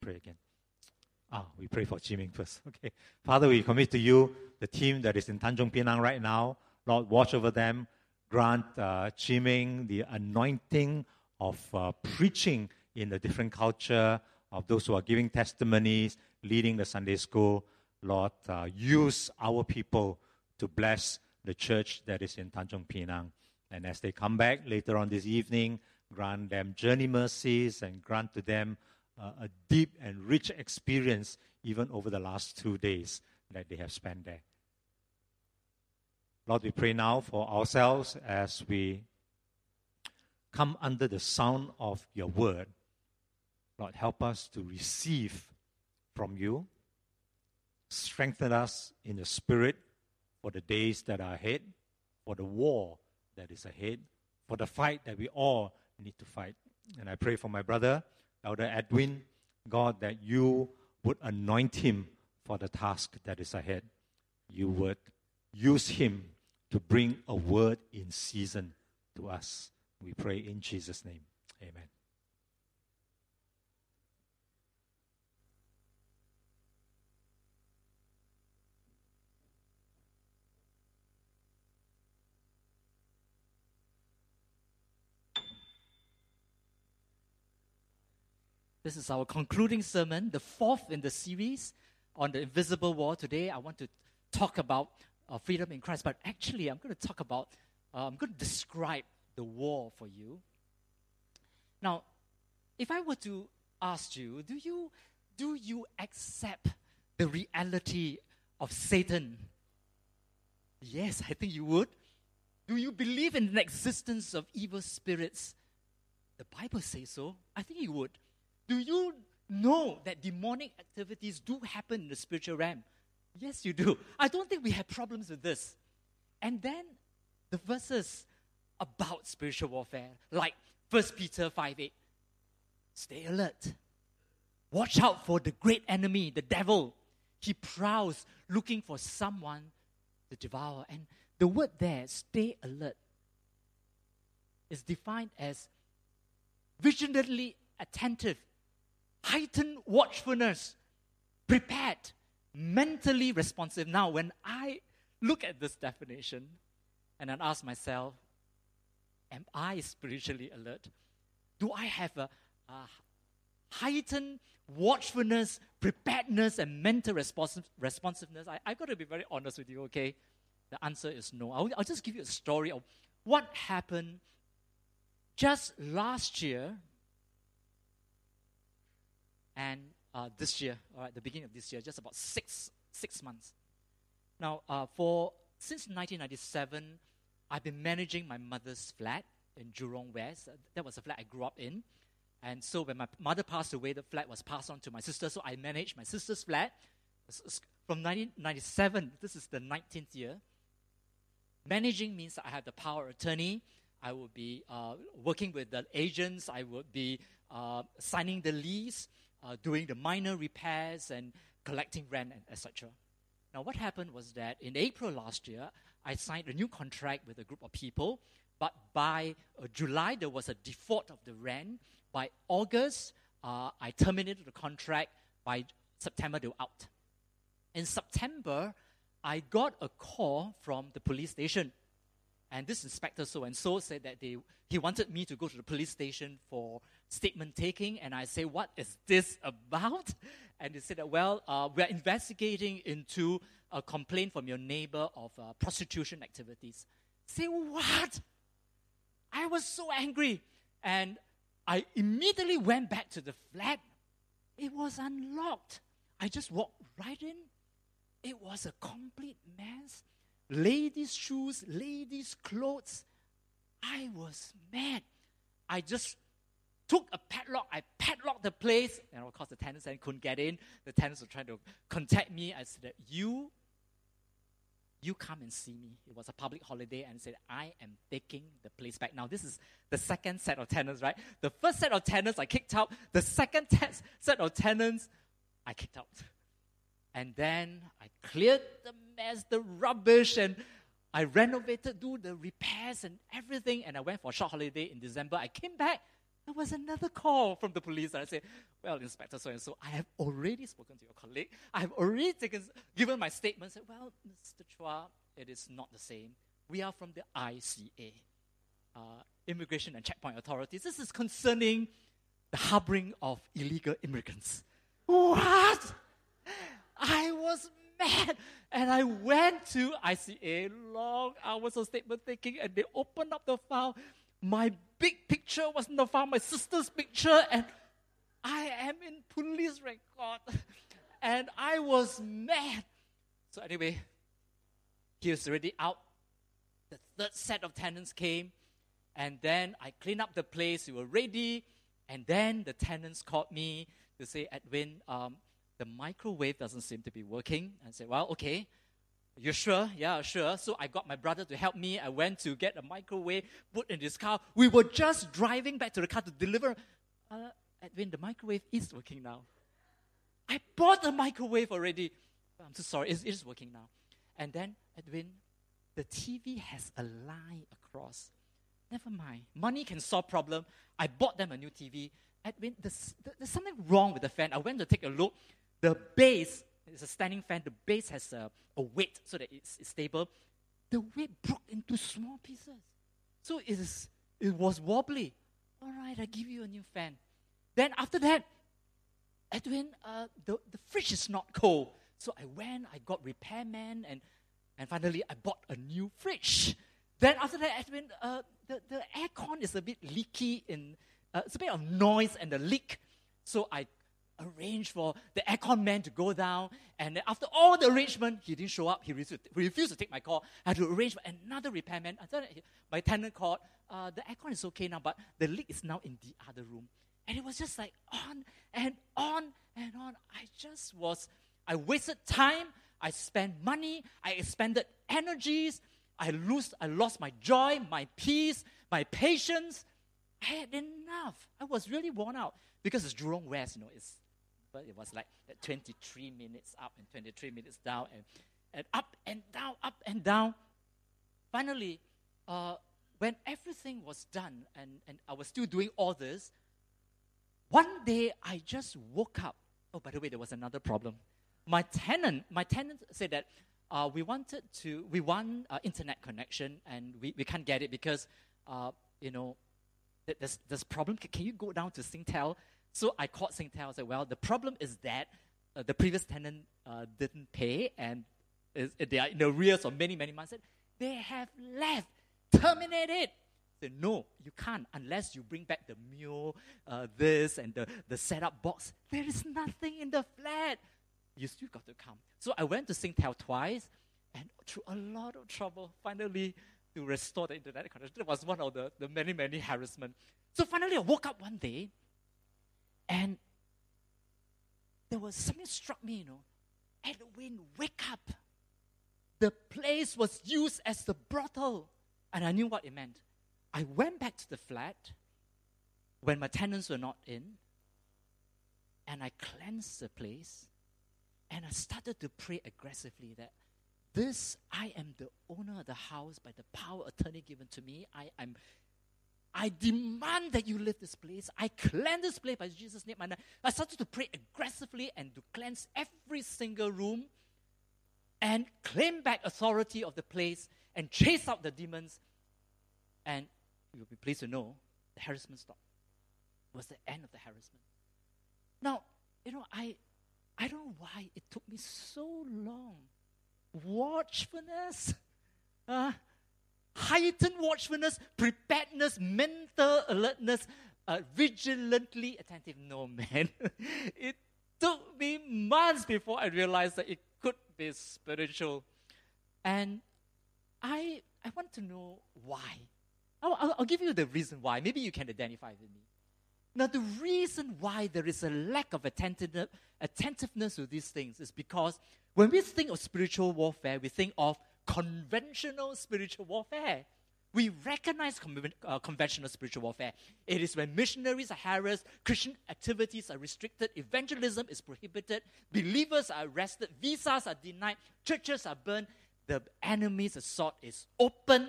pray again. Ah, we pray for Jiming first. Okay. Father, we commit to you the team that is in Tanjung Pinang right now. Lord, watch over them. Grant uh, Jiming the anointing of uh, preaching in the different culture, of those who are giving testimonies, leading the Sunday school. Lord, uh, use our people to bless the church that is in Tanjung Pinang. And as they come back later on this evening, grant them journey mercies and grant to them uh, a deep and rich experience even over the last two days that they have spent there. Lord, we pray now for ourselves as we come under the sound of your word. Lord, help us to receive from you. Strengthen us in the spirit for the days that are ahead, for the war that is ahead, for the fight that we all need to fight. And I pray for my brother, Elder Edwin, God, that you would anoint him for the task that is ahead. You would use him to bring a word in season to us. We pray in Jesus' name. Amen. This is our concluding sermon, the fourth in the series on the invisible war. Today, I want to talk about uh, freedom in Christ, but actually, I'm going to talk about, uh, I'm going to describe the war for you. Now, if I were to ask you, do you, do you accept the reality of Satan? Yes, I think you would. Do you believe in the existence of evil spirits? The Bible says so. I think you would. Do you know that demonic activities do happen in the spiritual realm? Yes, you do. I don't think we have problems with this. And then the verses about spiritual warfare, like 1 Peter 5 8. Stay alert. Watch out for the great enemy, the devil. He prowls looking for someone to devour. And the word there, stay alert, is defined as vigilantly attentive heightened watchfulness, prepared, mentally responsive. Now, when I look at this definition and I ask myself, am I spiritually alert? Do I have a, a heightened watchfulness, preparedness, and mental responsive, responsiveness? I've got to be very honest with you, okay? The answer is no. I'll, I'll just give you a story of what happened just last year and uh, this year, all right, the beginning of this year, just about six six months. Now, uh, for since 1997, I've been managing my mother's flat in Jurong West. Uh, that was a flat I grew up in. And so when my mother passed away, the flat was passed on to my sister. So I managed my sister's flat from 1997. This is the 19th year. Managing means I have the power of attorney. I will be uh, working with the agents. I would be uh, signing the lease uh, doing the minor repairs and collecting rent etc. Now, what happened was that in April last year, I signed a new contract with a group of people, but by uh, July, there was a default of the rent. By August, uh, I terminated the contract. By September, they were out. In September, I got a call from the police station. And this inspector so and so said that they, he wanted me to go to the police station for statement taking, and I say, What is this about? And they said that, Well, uh, we're investigating into a complaint from your neighbor of uh, prostitution activities. Say, What? I was so angry. And I immediately went back to the flat. It was unlocked. I just walked right in. It was a complete mess. Ladies' shoes, ladies' clothes. I was mad. I just took a padlock, I padlocked the place, and of course the tenants then couldn't get in. The tenants were trying to contact me. I said, You, you come and see me. It was a public holiday, and said, I am taking the place back. Now, this is the second set of tenants, right? The first set of tenants I kicked out, the second set of tenants I kicked out. And then I cleared the mess, the rubbish, and I renovated, do the repairs and everything, and I went for a short holiday in December. I came back there was another call from the police. And I said, Well, Inspector so and so, I have already spoken to your colleague. I have already taken, given my statement. I said, Well, Mr. Chua, it is not the same. We are from the ICA, uh, Immigration and Checkpoint Authorities. This is concerning the harboring of illegal immigrants. What? I was mad. And I went to ICA, long hours of statement taking, and they opened up the file. My big picture was in the file, my sister's picture, and I am in police record. And I was mad. So, anyway, he was already out. The third set of tenants came, and then I cleaned up the place. We were ready. And then the tenants called me to say, Edwin, um, the microwave doesn't seem to be working. I said, well, okay. You sure? Yeah, sure. So I got my brother to help me. I went to get a microwave, put in his car. We were just driving back to the car to deliver. Uh, Edwin, the microwave is working now. I bought the microwave already. I'm so sorry. It is working now. And then, Edwin, the TV has a line across. Never mind. Money can solve problem. I bought them a new TV. Edwin, there's, there's something wrong with the fan. I went to take a look. The base is a standing fan. The base has a, a weight so that it's, it's stable. The weight broke into small pieces. So it, is, it was wobbly. All right, I give you a new fan. Then after that, Edwin, uh, the, the fridge is not cold. So I went, I got repairman, and, and finally I bought a new fridge. Then after that, Edwin, uh, the, the aircon is a bit leaky in, uh, it's a bit of noise and a leak. So I arranged for the aircon man to go down. And after all the arrangement, he didn't show up. He refused, refused to take my call. I had to arrange for another repairman. My tenant called. Uh, the aircon is okay now, but the leak is now in the other room. And it was just like on and on and on. I just was, I wasted time. I spent money. I expended energies. I, lose, I lost my joy, my peace, my patience. I had enough. I was really worn out because it's Jurong West, you know, it's, but it was like 23 minutes up and 23 minutes down and, and up and down, up and down. Finally, uh, when everything was done and, and I was still doing all this, one day I just woke up. Oh, by the way, there was another problem. My tenant, my tenant said that uh, we wanted to, we want uh, internet connection and we, we can't get it because, uh, you know, there's, there's problem. Can, can, you go down to Singtel? So I called Singtel and said, well, the problem is that uh, the previous tenant uh, didn't pay and is, they are in arrears for many, many months. Said, they have left. Terminate it. Said, no, you can't unless you bring back the mule, uh, this and the, the setup box. There is nothing in the flat you still got to come. So I went to Singtel twice, and through a lot of trouble, finally to restore the internet connection. That was one of the, the many, many harassment. So finally, I woke up one day, and there was something struck me, you know. Edwin, wake up. The place was used as the brothel. And I knew what it meant. I went back to the flat when my tenants were not in, and I cleansed the place. And I started to pray aggressively that this, I am the owner of the house by the power attorney given to me. I am I demand that you leave this place. I cleanse this place by Jesus' name. And I started to pray aggressively and to cleanse every single room and claim back authority of the place and chase out the demons. And you'll be pleased to know the harassment stopped. It was the end of the harassment. Now, you know, I I don't know why it took me so long. Watchfulness, uh, heightened watchfulness, preparedness, mental alertness, uh, vigilantly attentive. No, man. it took me months before I realized that it could be spiritual. And I, I want to know why. I'll, I'll, I'll give you the reason why. Maybe you can identify with me. Now, the reason why there is a lack of attentiveness, attentiveness to these things is because when we think of spiritual warfare, we think of conventional spiritual warfare. We recognize uh, conventional spiritual warfare. It is when missionaries are harassed, Christian activities are restricted, evangelism is prohibited, believers are arrested, visas are denied, churches are burned. The enemy's assault is open,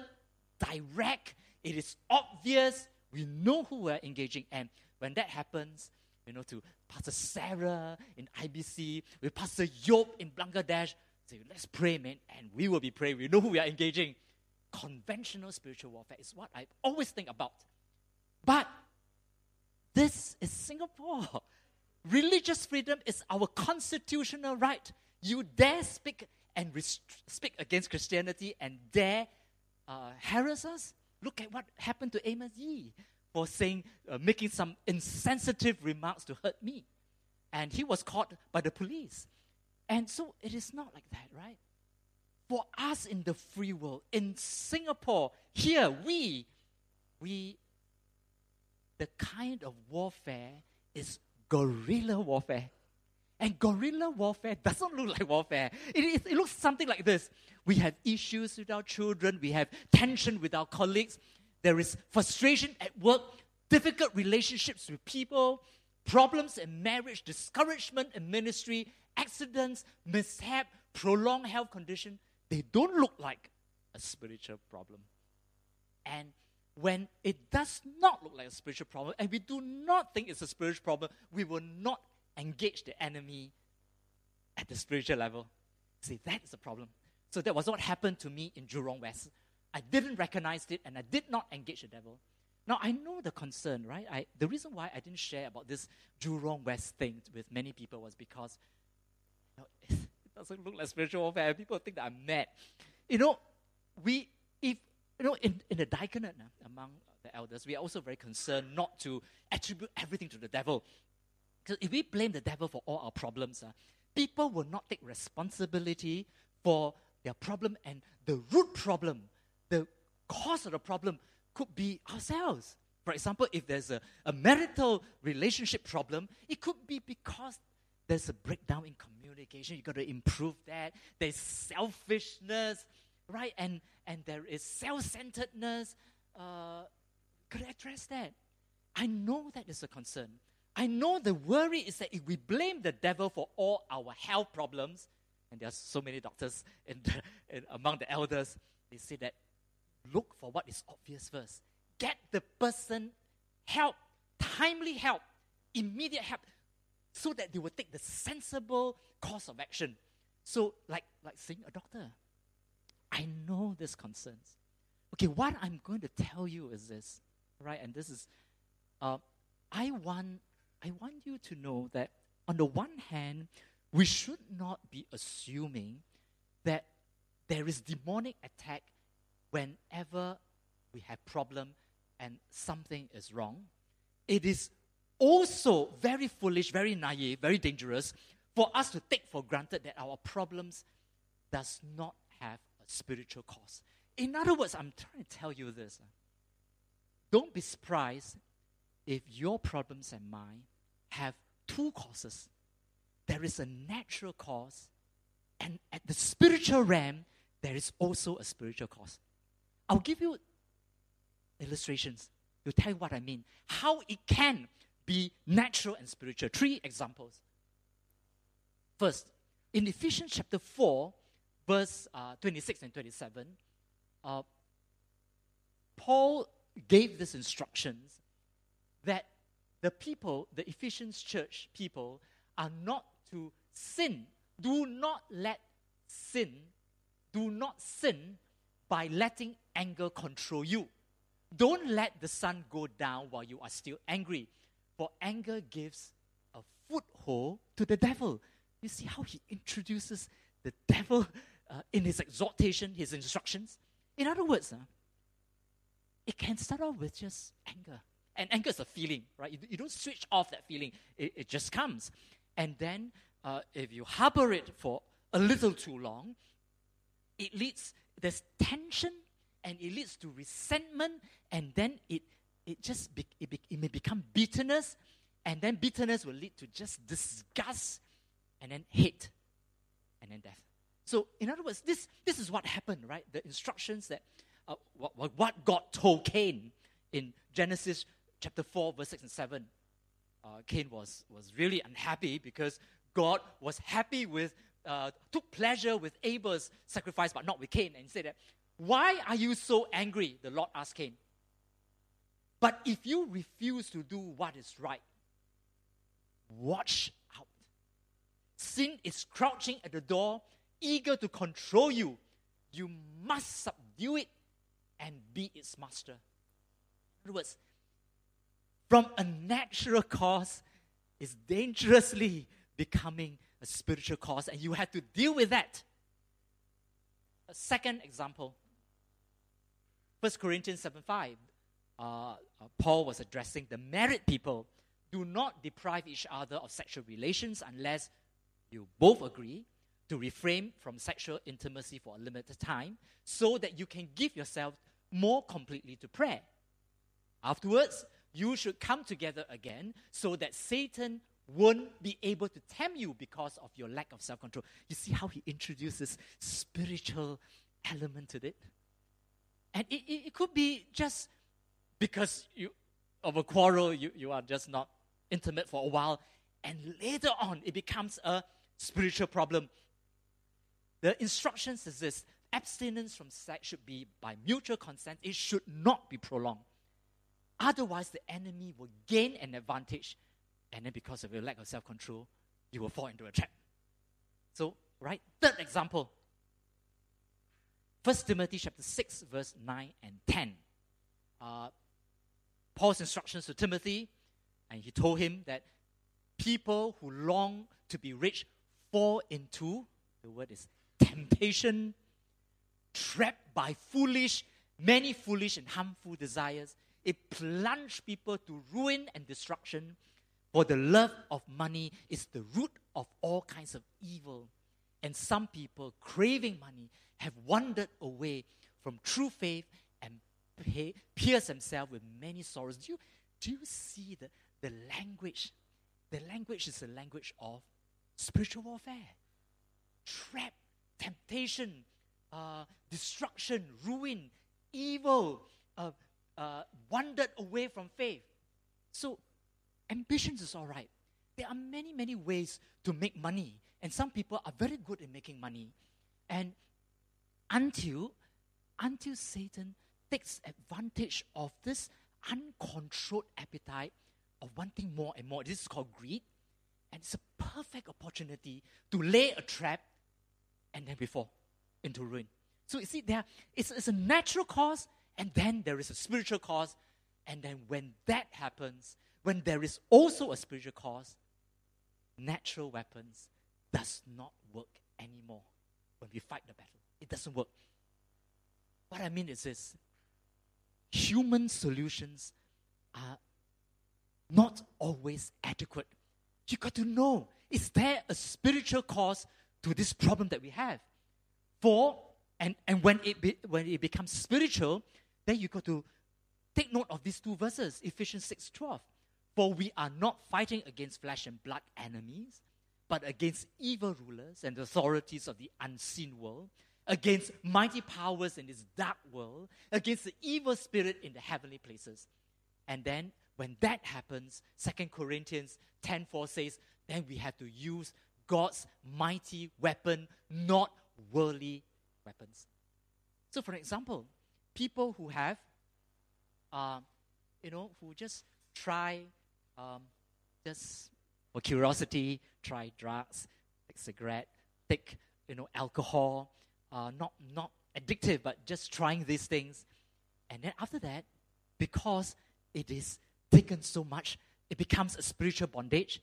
direct, it is obvious, We know who we're engaging. And when that happens, you know, to Pastor Sarah in IBC, with Pastor Yop in Bangladesh, say, let's pray, man, and we will be praying. We know who we are engaging. Conventional spiritual warfare is what I always think about. But this is Singapore. Religious freedom is our constitutional right. You dare speak and rest- speak against Christianity and dare uh, harass us? Look at what happened to Amos Yee for saying, uh, making some insensitive remarks to hurt me. And he was caught by the police. And so it is not like that, right? For us in the free world, in Singapore, here, we, we, the kind of warfare is guerrilla warfare. And guerrilla warfare doesn't look like warfare. It, is, it looks something like this. We have issues with our children, we have tension with our colleagues, there is frustration at work, difficult relationships with people, problems in marriage, discouragement in ministry, accidents, mishap, prolonged health condition. They don't look like a spiritual problem. And when it does not look like a spiritual problem, and we do not think it's a spiritual problem, we will not engage the enemy at the spiritual level. See, that is the problem. So that was what happened to me in Jurong West. I didn't recognize it and I did not engage the devil. Now, I know the concern, right? I, the reason why I didn't share about this Jurong West thing with many people was because it doesn't look like spiritual warfare. People think that I'm mad. You know, we, if, you know, in, in the diaconate uh, among the elders, we are also very concerned not to attribute everything to the devil. Because if we blame the devil for all our problems, uh, people will not take responsibility for their problem and the root problem, the cause of the problem could be ourselves. For example, if there's a, a marital relationship problem, it could be because there's a breakdown in communication. You got to improve that. There's selfishness, right? And and there is self-centeredness. Uh, got to address that. I know that is a concern. I know the worry is that if we blame the devil for all our health problems, and there are so many doctors in the, in, among the elders, they say that look for what is obvious first. Get the person help, timely help, immediate help, so that they will take the sensible course of action. So, like, like seeing a doctor. I know this concerns. Okay, what I'm going to tell you is this, right? And this is, uh, I want I want you to know that on the one hand, we should not be assuming that there is demonic attack whenever we have problem and something is wrong. It is also very foolish, very naive, very dangerous for us to take for granted that our problems does not have a spiritual cause. In other words, I'm trying to tell you this. Ah. Don't be surprised if your problems and mine have two causes there is a natural cause, and at the spiritual realm, there is also a spiritual cause. I'll give you illustrations to tell you what I mean. How it can be natural and spiritual. Three examples. First, in Ephesians chapter 4, verse uh, 26 and 27, uh, Paul gave these instructions that the people, the Ephesians church people, are not to sin. Do not let sin, do not sin by letting anger control you. Don't let the sun go down while you are still angry, for anger gives a foothold to the devil. You see how he introduces the devil uh, in his exhortation, his instructions? In other words, uh, it can start off with just anger. And anger is a feeling, right? You, you don't switch off that feeling, it, it just comes. And then, uh, if you harbor it for a little too long, it leads, there's tension and it leads to resentment, and then it, it just be, it, be, it may become bitterness, and then bitterness will lead to just disgust, and then hate, and then death. So, in other words, this, this is what happened, right? The instructions that uh, what, what God told Cain in Genesis chapter 4, verse 6 and 7. Uh, Cain was, was really unhappy because God was happy with, uh, took pleasure with Abel's sacrifice, but not with Cain. And he said that, Why are you so angry? The Lord asked Cain. But if you refuse to do what is right, watch out. Sin is crouching at the door, eager to control you. You must subdue it and be its master. In other words, from a natural cause is dangerously becoming a spiritual cause, and you have to deal with that. A second example 1 Corinthians 7 5. Uh, uh, Paul was addressing the married people. Do not deprive each other of sexual relations unless you both agree to refrain from sexual intimacy for a limited time so that you can give yourself more completely to prayer. Afterwards, you should come together again so that Satan won't be able to tempt you because of your lack of self control. You see how he introduces spiritual element to it? And it, it, it, could be just because you, of a quarrel, you, you are just not intimate for a while, and later on it becomes a spiritual problem. The instructions is this abstinence from sex should be by mutual consent, it should not be prolonged. Otherwise, the enemy will gain an advantage. And then, because of your lack of self control, you will fall into a trap. So, right? Third example 1 Timothy chapter 6, verse 9 and 10. Uh, Paul's instructions to Timothy, and he told him that people who long to be rich fall into, the word is temptation, trapped by foolish, many foolish and harmful desires it plunges people to ruin and destruction. For the love of money is the root of all kinds of evil. And some people, craving money, have wandered away from true faith pay, pierced themselves with many sorrows. Do you, do you see the, the language? The language is the language of spiritual warfare. Trap, temptation, uh, destruction, ruin, evil, uh, uh, wandered away from faith. So, ambitions is all right. There are many, many ways to make money, and some people are very good at making money. And until, until Satan takes advantage of this uncontrolled appetite of wanting more and more, this is called greed, and it's a perfect opportunity to lay a trap and then before into ruin. So you see, there it's, it's a natural cause and then there is a spiritual cause. And then when that happens, when there is also a spiritual cause, natural weapons does not work anymore when we fight the battle. It doesn't work. What I mean is this human solutions are not always adequate. You got to know is there a spiritual cause to this problem that we have? For and, and when it be, when it becomes spiritual, then you got to take note of these two verses, Ephesians 6 12. For we are not fighting against flesh and blood enemies, but against evil rulers and authorities of the unseen world, against mighty powers in this dark world, against the evil spirit in the heavenly places. And then when that happens, Second Corinthians 10 4 says, then we have to use God's mighty weapon, not worldly weapons. So, for example, people who have, uh, you know, who just try, um, just for curiosity, try drugs, take cigarette, take, you know, alcohol, uh, not, not addictive, but just trying these things. And then after that, because it is taken so much, it becomes a spiritual bondage.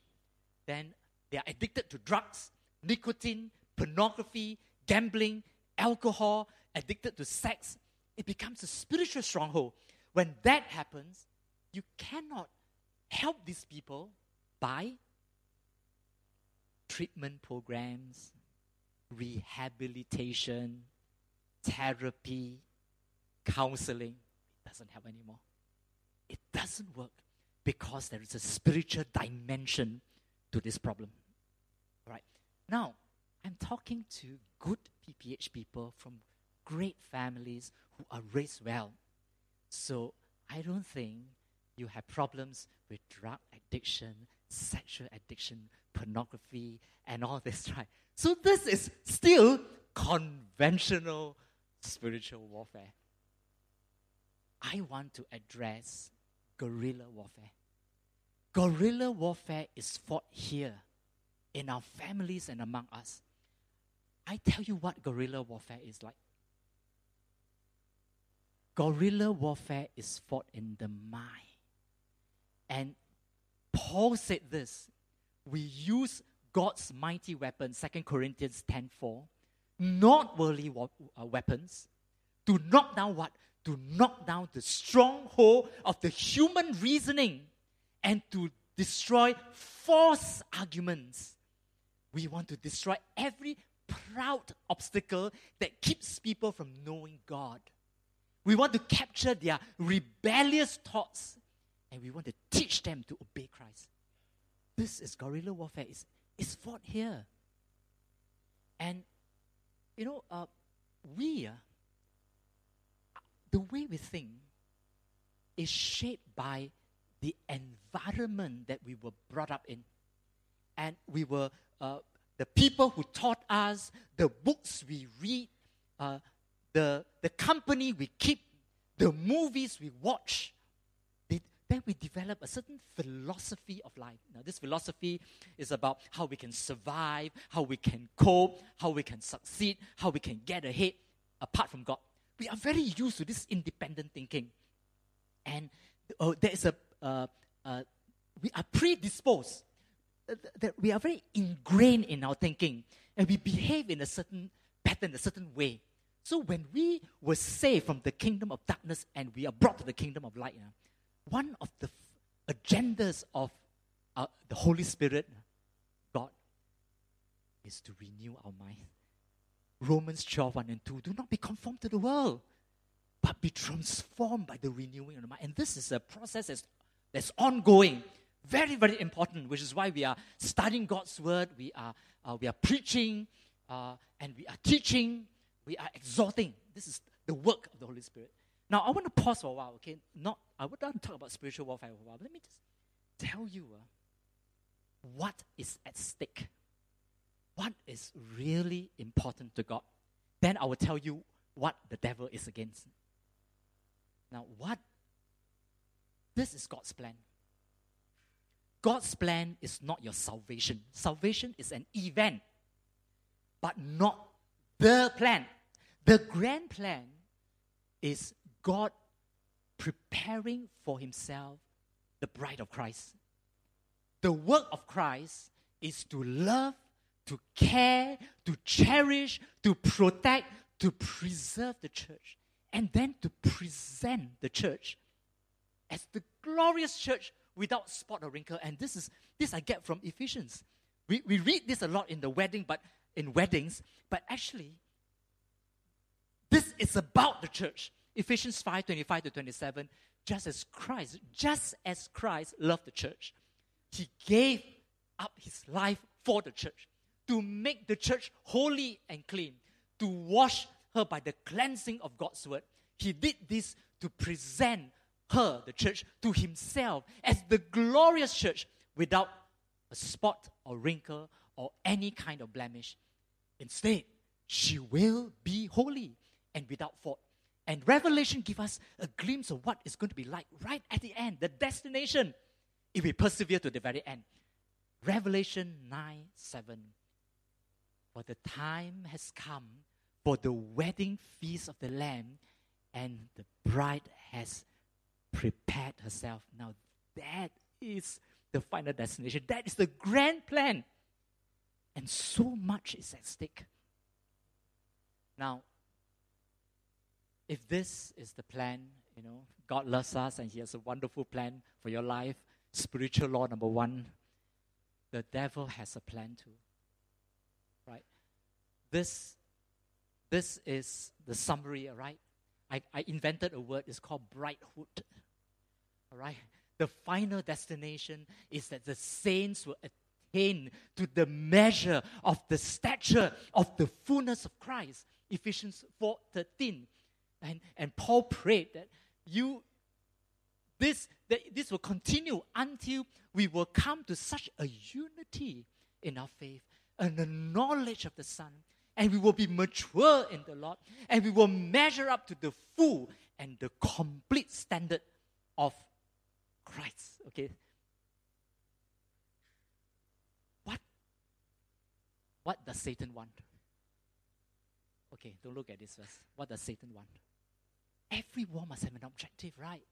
Then they are addicted to drugs, nicotine, pornography, gambling, alcohol, addicted to sex, it becomes a spiritual stronghold. When that happens, you cannot help these people by treatment programs, rehabilitation, therapy, counseling. It doesn't help anymore. It doesn't work because there is a spiritual dimension to this problem. Right Now, I'm talking to good PPH people from great families who are raised well. So I don't think you have problems with drug addiction, sexual addiction, pornography, and all this, right? So this is still conventional spiritual warfare. I want to address guerrilla warfare. Guerrilla warfare is fought here in our families and among us. I tell you what guerrilla warfare is like. Guerrilla warfare is fought in the mind. And Paul said this we use God's mighty weapon, 2 Corinthians 10 4, not worldly wa- uh, weapons, to knock down what? To knock down the stronghold of the human reasoning and to destroy false arguments. We want to destroy every proud obstacle that keeps people from knowing God. We want to capture their rebellious thoughts and we want to teach them to obey Christ. This is guerrilla warfare. It's, it's fought here. And, you know, uh, we, uh, the way we think is shaped by the environment that we were brought up in. And we were, uh, the people who taught us, the books we read, uh, the, the company we keep, the movies we watch, then we develop a certain philosophy of life. Now, this philosophy is about how we can survive, how we can cope, how we can succeed, how we can get ahead apart from God. We are very used to this independent thinking. And uh, there is a, uh, uh, we are predisposed, uh, we are very ingrained in our thinking, and we behave in a certain pattern, a certain way. So when we were saved from the kingdom of darkness and we are brought to the kingdom of light, one of the agendas of uh, the Holy Spirit, God, is to renew our mind. Romans 12, 1 and 2. Do not be conformed to the world, but be transformed by the renewing of the mind. And this is a process that's, that's ongoing. Very, very important, which is why we are studying God's word, we are, uh, we are preaching, uh, and we are teaching, we are exhorting. This is the work of the Holy Spirit. Now, I want to pause for a while, okay? Not, I would not talk about spiritual warfare for a while. Let me just tell you uh, what is at stake. What is really important to God. Then I will tell you what the devil is against. Now, what? This is God's plan. God's plan is not your salvation. Salvation is an event, but not the plan. The grand plan is God preparing for himself the bride of Christ. The work of Christ is to love, to care, to cherish, to protect, to preserve the church, and then to present the church as the glorious church without spot or wrinkle. And this is this I get from Ephesians. We, we read this a lot in the wedding, but in weddings, but actually, this is about the church. Ephesians 5 25 to 27, just as Christ, just as Christ loved the church, he gave up his life for the church to make the church holy and clean, to wash her by the cleansing of God's word. He did this to present her, the church, to himself as the glorious church without a spot or wrinkle or any kind of blemish. Instead, she will be holy and without fault. And Revelation gives us a glimpse of what it's going to be like right at the end, the destination, if we persevere to the very end. Revelation 9 7. For the time has come for the wedding feast of the Lamb, and the bride has prepared herself. Now, that is the final destination. That is the grand plan. And so much is at stake. Now, if this is the plan, you know, God loves us and He has a wonderful plan for your life, spiritual law number one, the devil has a plan too. Right? This, this is the summary, all right? I, I invented a word, it's called bridehood. All right? The final destination is that the saints will attain to the measure of the stature of the fullness of Christ. Ephesians 4 13. And, and Paul prayed that you this that this will continue until we will come to such a unity in our faith and the knowledge of the Son, and we will be mature in the Lord, and we will measure up to the full and the complete standard of Christ. Okay. What? What does Satan want? Okay, don't look at this first. What does Satan want? Every war must have an objective, right?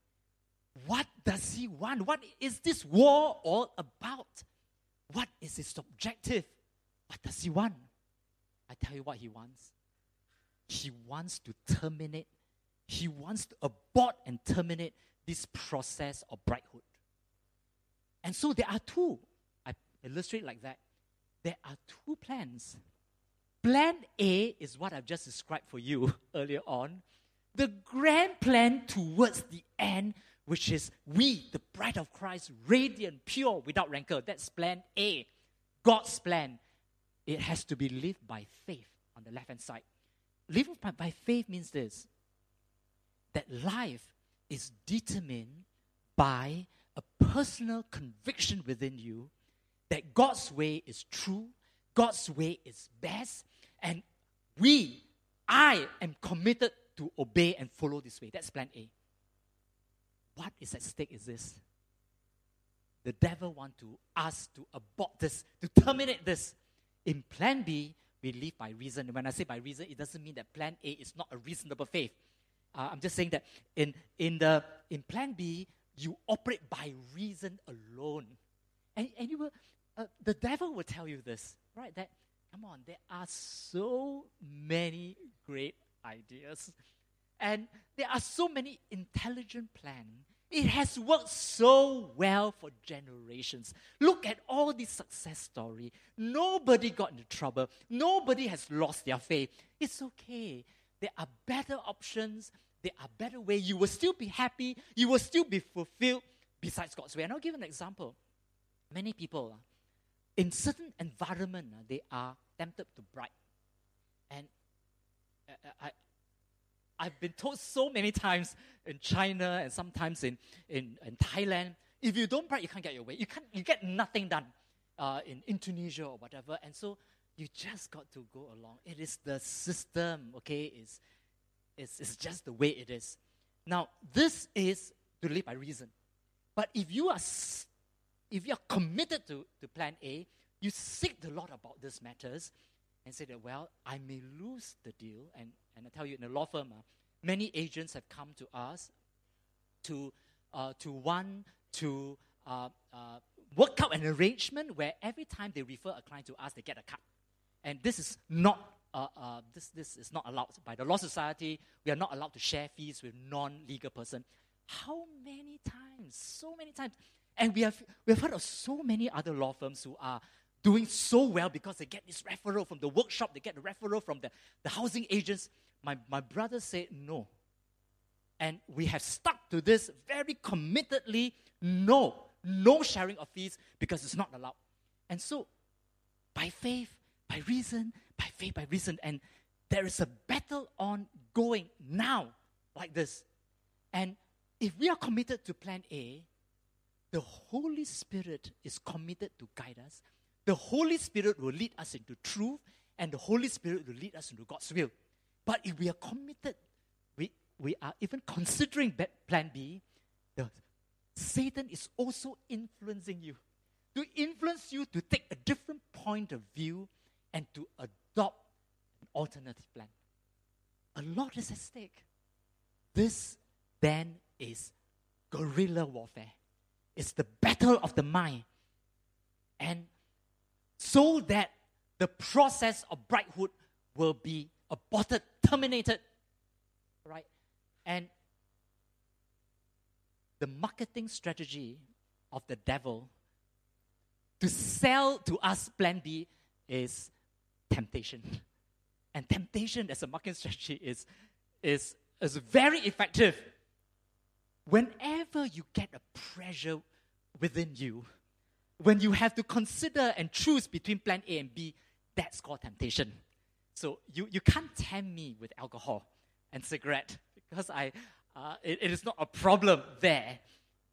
What does he want? What is this war all about? What is his objective? What does he want? I tell you what he wants. He wants to terminate, he wants to abort and terminate this process of bridehood. And so there are two. I illustrate like that. There are two plans. Plan A is what I've just described for you earlier on. The grand plan towards the end, which is we, the bride of Christ, radiant, pure, without rancor. That's plan A. God's plan. It has to be lived by faith on the left hand side. Living by, by faith means this that life is determined by a personal conviction within you that God's way is true, God's way is best, and we, I am committed to obey and follow this way. That's plan A. What is at stake is this. The devil wants to us to abort this, to terminate this. In plan B, we live by reason. When I say by reason, it doesn't mean that plan A is not a reasonable faith. Uh, I'm just saying that in, in, the, in plan B, you operate by reason alone. And, and you will, uh, the devil will tell you this, right? That, come on, there are so many great ideas. And there are so many intelligent plans. It has worked so well for generations. Look at all these success story. Nobody got into trouble. Nobody has lost their faith. It's okay. There are better options. There are better ways. You will still be happy. You will still be fulfilled besides God's way. And I'll give an example. Many people, uh, in certain environment, uh, they are tempted to bribe. And I, I've been told so many times in China and sometimes in, in, in Thailand, if you don't bribe, you can't get your way. You, can't, you get nothing done uh, in Indonesia or whatever. And so you just got to go along. It is the system, okay? It's, it's, it's just the way it is. Now, this is to live by reason. But if you are, if you are committed to, to plan A, you seek the Lord about these matters and say that, well, I may lose the deal. And, and I tell you, in a law firm, uh, many agents have come to us to, uh, to want to uh, uh, work out an arrangement where every time they refer a client to us, they get a cut. And this is not uh, uh, this, this is not allowed by the law society. We are not allowed to share fees with non-legal person. How many times? So many times. And we have, we have heard of so many other law firms who are doing so well because they get this referral from the workshop, they get the referral from the, the housing agents. My, my brother said no. And we have stuck to this very committedly no, no sharing of fees because it's not allowed. And so, by faith, by reason, by faith, by reason, and there is a battle on going now like this. And if we are committed to plan A, the Holy Spirit is committed to guide us the Holy Spirit will lead us into truth, and the Holy Spirit will lead us into God's will. But if we are committed, we, we are even considering plan B, the, Satan is also influencing you. To influence you to take a different point of view and to adopt an alternative plan. A lot is at stake. This then is guerrilla warfare. It's the battle of the mind. And so that the process of bridehood will be aborted, terminated. Right? And the marketing strategy of the devil to sell to us plan B is temptation. And temptation as a marketing strategy is, is, is very effective. Whenever you get a pressure within you, when you have to consider and choose between plan A and B, that's called temptation. So you, you can't tempt me with alcohol and cigarette because I, uh, it, it is not a problem there.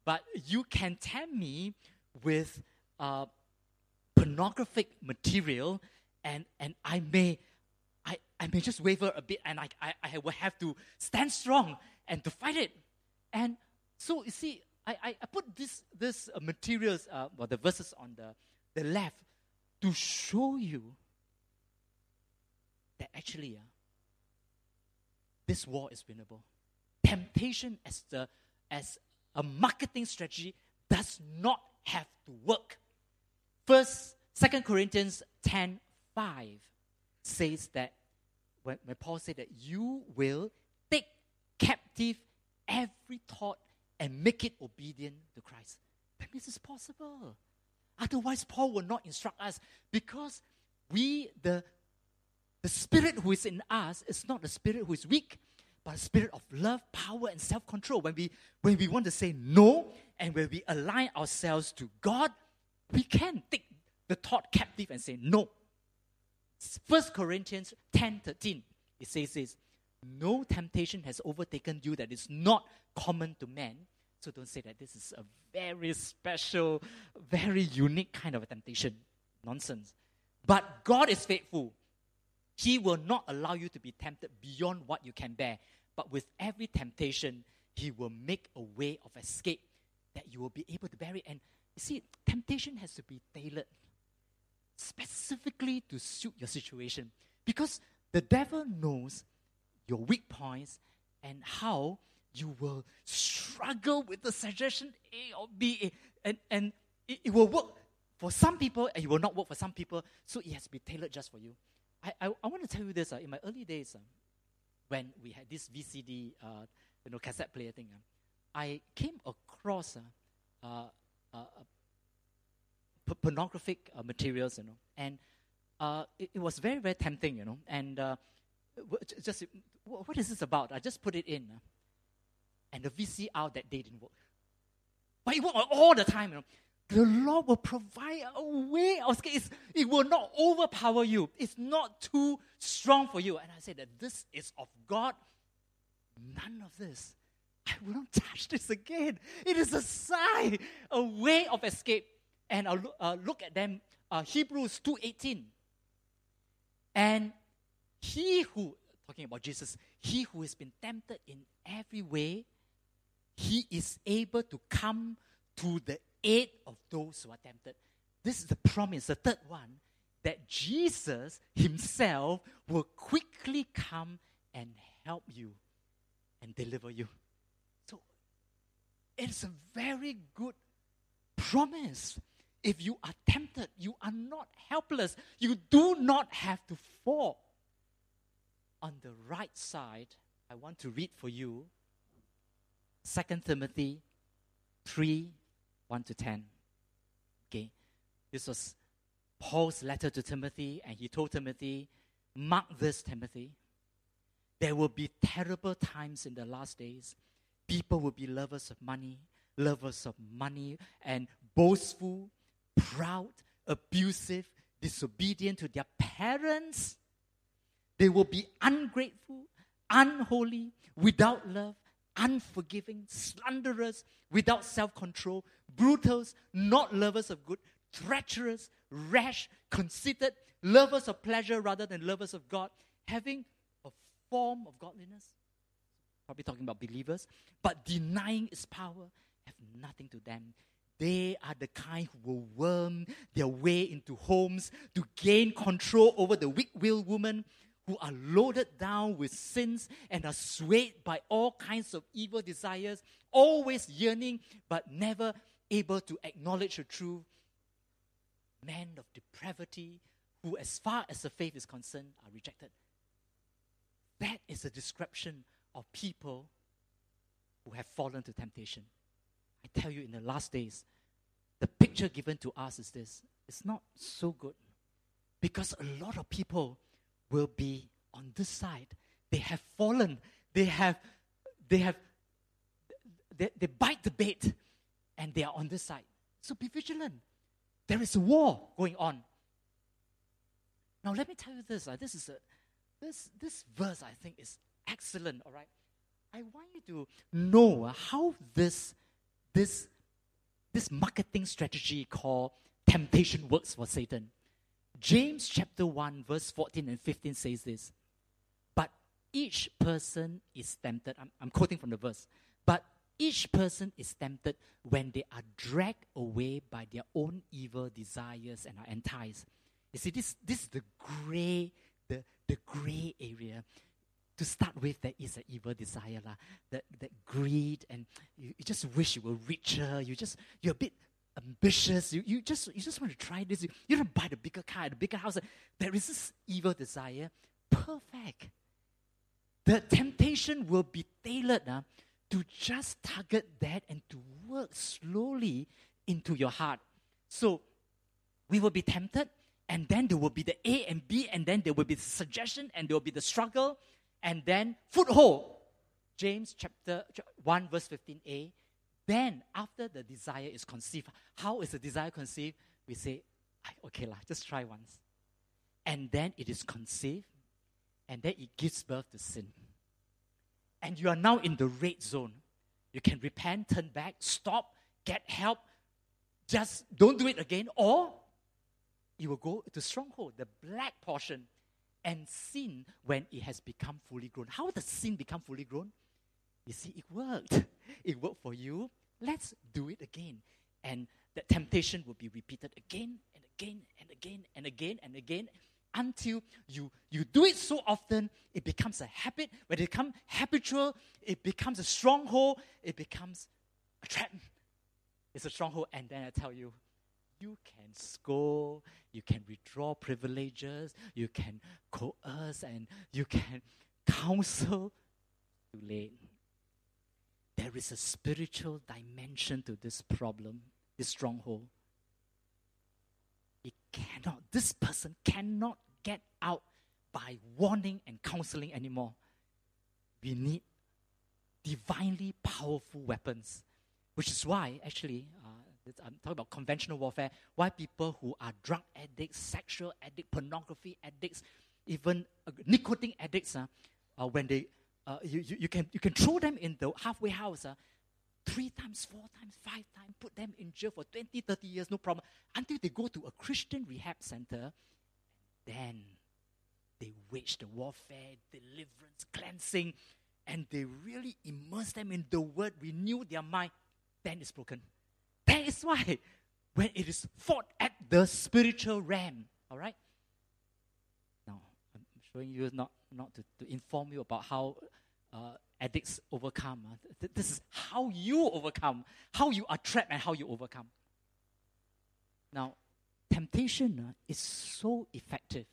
But you can tempt me with uh, pornographic material and, and I may I, I may just waver a bit and I, I, I will have to stand strong and to fight it. And so you see, I, I, I put this, this uh, materials, uh, well, the verses on the, the left to show you that actually uh, this war is winnable. Temptation as, the, as a marketing strategy does not have to work. First, Second Corinthians 10 5 says that when, when Paul said that you will take captive every thought and make it obedient to Christ. That means it's possible. Otherwise, Paul will not instruct us because we, the, the spirit who is in us, is not the spirit who is weak, but a spirit of love, power, and self control. When we, when we want to say no and when we align ourselves to God, we can take the thought captive and say no. First Corinthians 10 13, it says this No temptation has overtaken you that is not common to man. So don't say that this is a very special, very unique kind of a temptation. Nonsense. But God is faithful. He will not allow you to be tempted beyond what you can bear. But with every temptation, He will make a way of escape that you will be able to bear it. And you see, temptation has to be tailored specifically to suit your situation. Because the devil knows your weak points and how you will struggle with the suggestion A or B. And, and it, it will work for some people and it will not work for some people. So it has to be tailored just for you. I, I, I want to tell you this. Uh, in my early days, uh, when we had this VCD, uh, you know, cassette player thing, uh, I came across uh, uh, p- pornographic materials, you know, and it, it, was very, very tempting, you know. And just, what is this about? I just put it in, uh, and the VCR that day didn't work. But it worked all the time, you know. The Lord will provide a way of escape. it will not overpower you. It's not too strong for you. And I said that this is of God. None of this. I will not touch this again. It is a sign, a way of escape and I'll look, uh, look at them, uh, Hebrews 2.18. And he who, talking about Jesus, he who has been tempted in every way, he is able to come to the aid of those who are tempted. This is the promise, the third one, that Jesus himself will quickly come and help you and deliver you. So it's a very good promise if you are tempted, you are not helpless. You do not have to fall. On the right side, I want to read for you 2 Timothy 3 1 to 10. Okay, this was Paul's letter to Timothy, and he told Timothy, Mark this, Timothy. There will be terrible times in the last days. People will be lovers of money, lovers of money, and boastful proud, abusive, disobedient to their parents. They will be ungrateful, unholy, without love, unforgiving, slanderous, without self control, brutals, not lovers of good, treacherous, rash, conceited, lovers of pleasure rather than lovers of God, having a form of godliness. Probably talking about believers, but denying its power, have nothing to them. They are the kind who will worm their way into homes to gain control over the weak willed women who are loaded down with sins and are swayed by all kinds of evil desires, always yearning but never able to acknowledge the truth. Men of depravity who, as far as the faith is concerned, are rejected. That is a description of people who have fallen to temptation. I tell you, in the last days, the picture given to us is this it's not so good because a lot of people will be on this side. They have fallen, they have, they have, they, they bite the bait and they are on this side. So be vigilant. There is a war going on. Now, let me tell you this. Uh, this is a, this, this verse I think is excellent, all right? I want you to know uh, how this this, this marketing strategy called temptation works for Satan. James chapter 1, verse 14 and 15 says this. But each person is tempted. I'm, I'm quoting from the verse. But each person is tempted when they are dragged away by their own evil desires and are enticed. You see, this, this is the gray, the, the gray area. To start with, there is an evil desire, la, that, that greed, and you, you just wish you were richer. You just, you're a bit ambitious. You, you, just, you just want to try this. You, you to buy the bigger car, the bigger house. There is this evil desire. Perfect. The temptation will be tailored uh, to just target that and to work slowly into your heart. So we will be tempted, and then there will be the A and B, and then there will be the suggestion, and there will be the struggle, and then foothold. James chapter 1, verse 15a. Then, after the desire is conceived, how is the desire conceived? We say, okay, lah, just try once. And then it is conceived, and then it gives birth to sin. And you are now in the red zone. You can repent, turn back, stop, get help, just don't do it again, or you will go to stronghold, the black portion, and sin when it has become fully grown. How does sin become fully grown? You see, it worked. It worked for you. Let's do it again. And that temptation will be repeated again and again and again and again and again until you, you do it so often, it becomes a habit. When it becomes habitual, it becomes a stronghold, it becomes a trap. It's a stronghold. And then I tell you, you can scold, you can withdraw privileges, you can coerce, and you can counsel. Too late. There is a spiritual dimension to this problem, this stronghold. It cannot, this person cannot get out by warning and counseling anymore. We need divinely powerful weapons, which is why, actually, uh, I'm talking about conventional warfare, why people who are drug addicts, sexual addicts, pornography addicts, even uh, nicotine addicts, uh, uh, when they, uh, you, you, you, can, you can throw them in the halfway house, uh, three times, four times, five times, put them in jail for 20, 30 years, no problem, until they go to a Christian rehab center. Then they wage the warfare, deliverance, cleansing, and they really immerse them in the word, renew their mind. Then it's broken. That is why when it is fought at the spiritual realm, all right? Showing you not, not to, to inform you about how uh, addicts overcome. Uh, this is how you overcome, how you are trapped, and how you overcome. Now, temptation uh, is so effective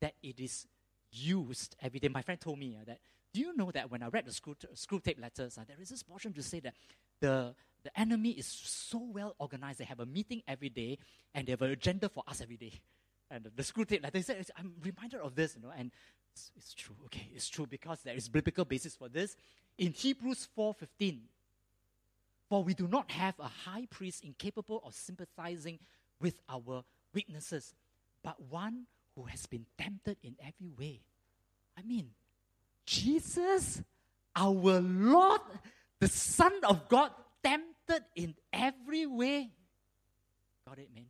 that it is used every day. My friend told me uh, that, do you know that when I read the screw, t- Screwtape letters, uh, there is this portion to say that the, the enemy is so well organized. They have a meeting every day and they have an agenda for us every day. And the, the Screwtape letter, they said, I'm reminded of this, you know, and it's, it's true. Okay, it's true because there is biblical basis for this. In Hebrews 4.15, for we do not have a high priest incapable of sympathizing with our weaknesses, but one who has been tempted in every way. I mean, Jesus, our Lord, the Son of God, tempted in every way. Got it, man?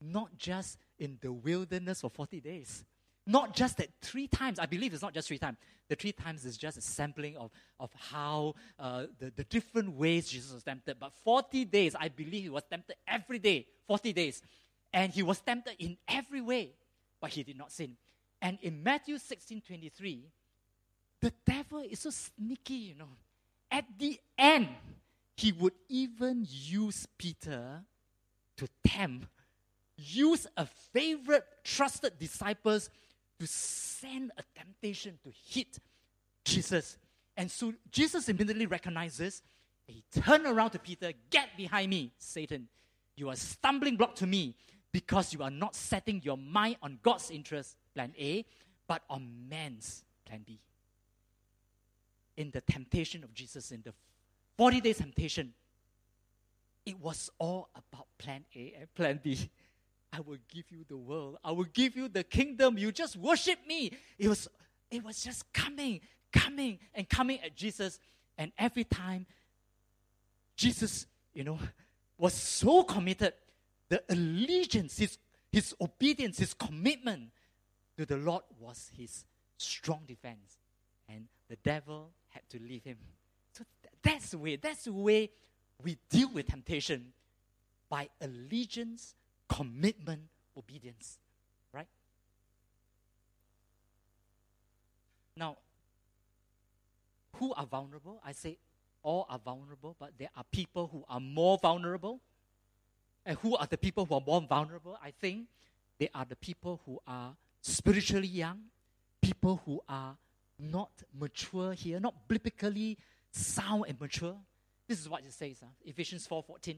Not just in the wilderness for 40 days. Not just that three times. I believe it's not just three times. The three times is just a sampling of, of how uh, the, the different ways Jesus was tempted. But 40 days, I believe he was tempted every day. 40 days. And he was tempted in every way, but he did not sin. And in Matthew 16 23, the devil is so sneaky, you know. At the end, he would even use Peter to tempt, use a favorite, trusted disciples to send a temptation to hit Jesus. And so Jesus immediately recognizes. He turned around to Peter, Get behind me, Satan. You are a stumbling block to me because you are not setting your mind on God's interest, plan A, but on man's, plan B. In the temptation of Jesus, in the 40 days temptation, it was all about plan A and plan B. I will give you the world. I will give you the kingdom. You just worship me. It was, it was just coming, coming, and coming at Jesus. And every time, Jesus, you know, was so committed. The allegiance, his, his obedience, his commitment to the Lord was his strong defense. And the devil had to leave him. So that's the way. That's the way we deal with temptation by allegiance, commitment, obedience. Right? Now, who are vulnerable? I say all are vulnerable, but there are people who are more vulnerable. And who are the people who are more vulnerable? I think they are the people who are spiritually young, people who are not mature here, not biblically sound and mature. This is what it says, uh, Ephesians 4:14.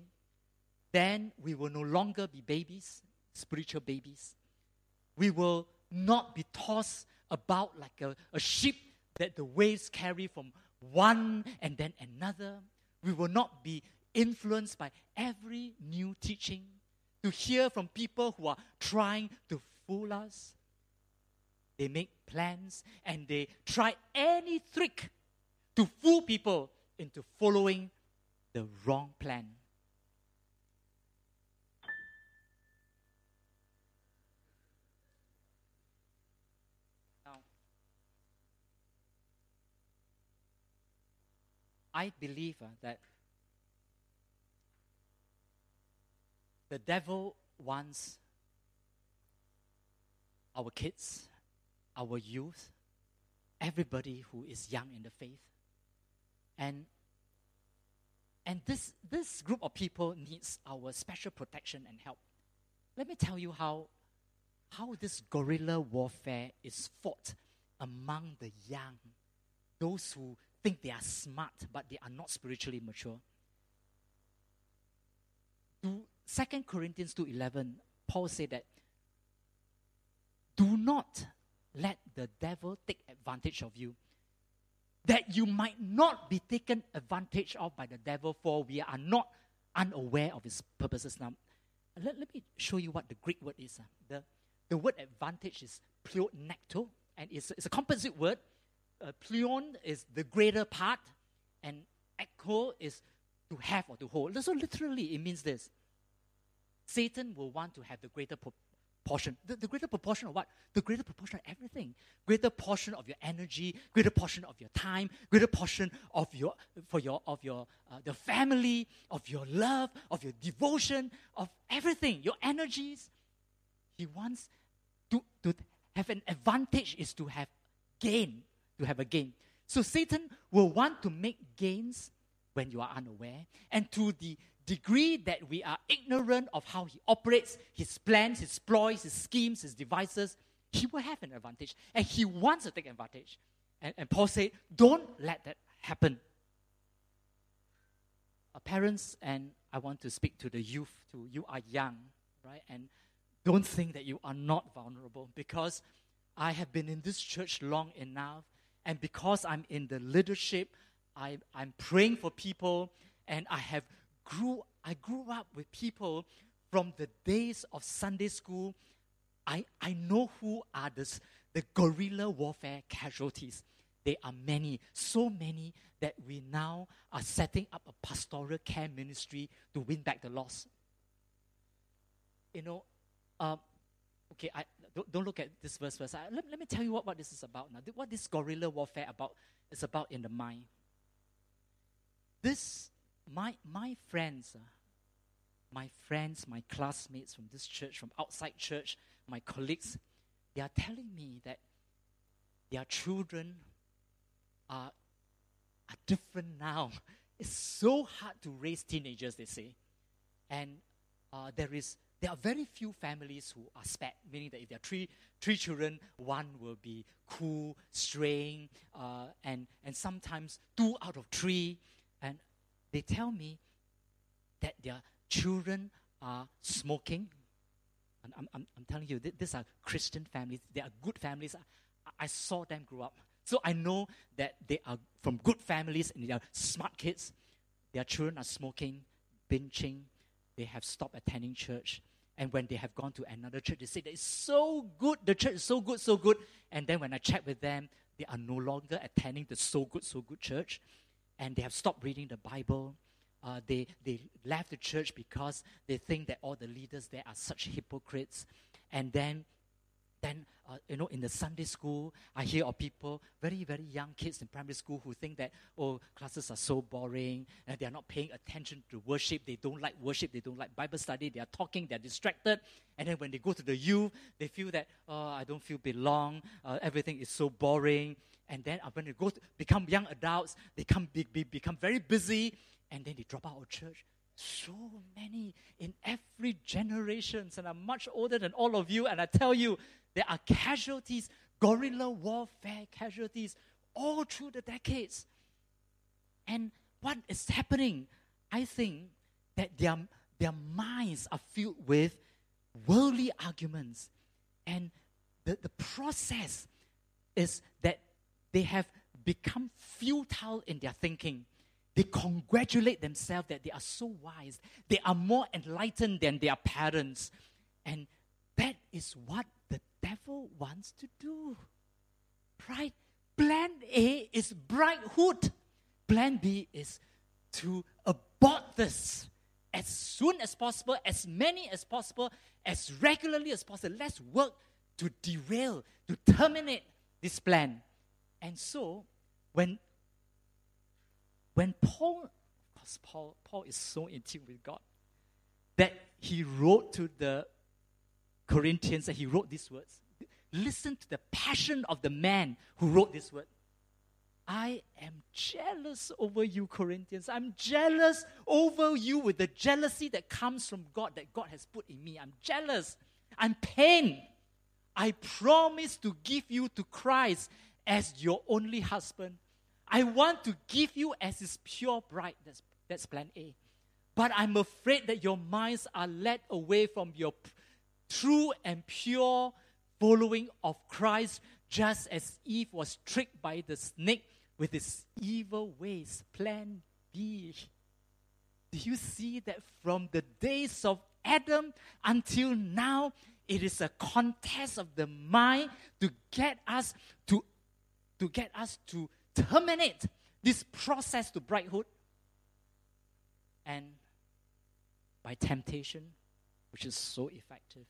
Then we will no longer be babies, spiritual babies. We will not be tossed about like a, a ship that the waves carry from one and then another. We will not be influenced by every new teaching, to hear from people who are trying to fool us. They make plans and they try any trick to fool people into following the wrong plan. I believe uh, that the devil wants our kids, our youth, everybody who is young in the faith. And and this, this group of people needs our special protection and help. Let me tell you how, how this guerrilla warfare is fought among the young, those who think they are smart but they are not spiritually mature. Do 2 Corinthians 2:11, Paul said that do not let the devil take advantage of you that you might not be taken advantage of by the devil for we are not unaware of his purposes now let, let me show you what the greek word is uh. the, the word advantage is pleonecto and it's, it's a composite word uh, pleon is the greater part and echo is to have or to hold so literally it means this satan will want to have the greater portion. The, the, greater proportion of what? The greater proportion of everything. Greater portion of your energy, greater portion of your time, greater portion of your for your of your uh, the family, of your love, of your devotion, of everything, your energies. He wants to, to have an advantage is to have gain, to have a gain. So Satan will want to make gains when you are unaware, and to the degree that we are ignorant of how he operates, his plans, his ploys, his schemes, his devices, he will have an advantage. And he wants to take advantage. And, and Paul said, don't let that happen. Our parents, and I want to speak to the youth too. You are young, right? And don't think that you are not vulnerable because I have been in this church long enough. And because I'm in the leadership, I, I'm praying for people and I have grew I grew up with people from the days of Sunday school. I, I know who are the, the guerrilla warfare casualties. There are many, so many that we now are setting up a pastoral care ministry to win back the lost. You know, um, okay, I, don't, don't look at this verse first. I, let, let me tell you what, what this is about now. What this guerrilla warfare about is about in the mind. This my, my friends, uh, my friends, my classmates from this church, from outside church, my colleagues, they are telling me that their children are, are different now. It's so hard to raise teenagers, they say. And uh, there is there are very few families who are spared, meaning that if there are three, three children, one will be cool, straying, uh, and, and sometimes two out of three. And they tell me that their children are smoking. And I'm, I'm, I'm telling you, these are Christian families. They are good families. I, I saw them grow up. So I know that they are from good families and they are smart kids. Their children are smoking, benching. They have stopped attending church. And when they have gone to another church, they say that it's so good. The church is so good, so good. And then when I check with them, they are no longer attending the so good, so good church and they have stopped reading the Bible. Uh, they, they left the church because they think that all the leaders there are such hypocrites. And then then, uh, you know, in the Sunday school, I hear of people, very, very young kids in primary school, who think that, oh, classes are so boring, and they are not paying attention to worship. They don't like worship. They don't like Bible study. They are talking. They're distracted. And then when they go to the youth, they feel that, oh, I don't feel belong. Uh, everything is so boring. And then uh, when they go to become young adults, they come, be, be, become very busy, and then they drop out of church so many in every generation, and I'm much older than all of you, and I tell you, there are casualties, guerrilla warfare casualties, all through the decades. And what is happening? I think that their, their minds are filled with worldly arguments. And the, the process is that they have become futile in their thinking. They congratulate themselves that they are so wise. They are more enlightened than their parents. And that is what devil wants to do. Right? Plan A is bridehood. Plan B is to abort this as soon as possible, as many as possible, as regularly as possible. Let's work to derail, to terminate this plan. And so, when when Paul, because Paul, Paul is so in tune with God, that he wrote to the Corinthians and he wrote these words. Listen to the passion of the man who wrote this word. I am jealous over you, Corinthians. I'm jealous over you with the jealousy that comes from God, that God has put in me. I'm jealous. I'm pained. I promise to give you to Christ as your only husband I want to give you as his pure bride. That's, that's plan A. But I'm afraid that your minds are led away from your true and pure following of Christ, just as Eve was tricked by the snake with his evil ways. Plan B. Do you see that from the days of Adam until now, it is a contest of the mind to get us to, to get us to terminate this process to bridehood. And by temptation, which is so effective,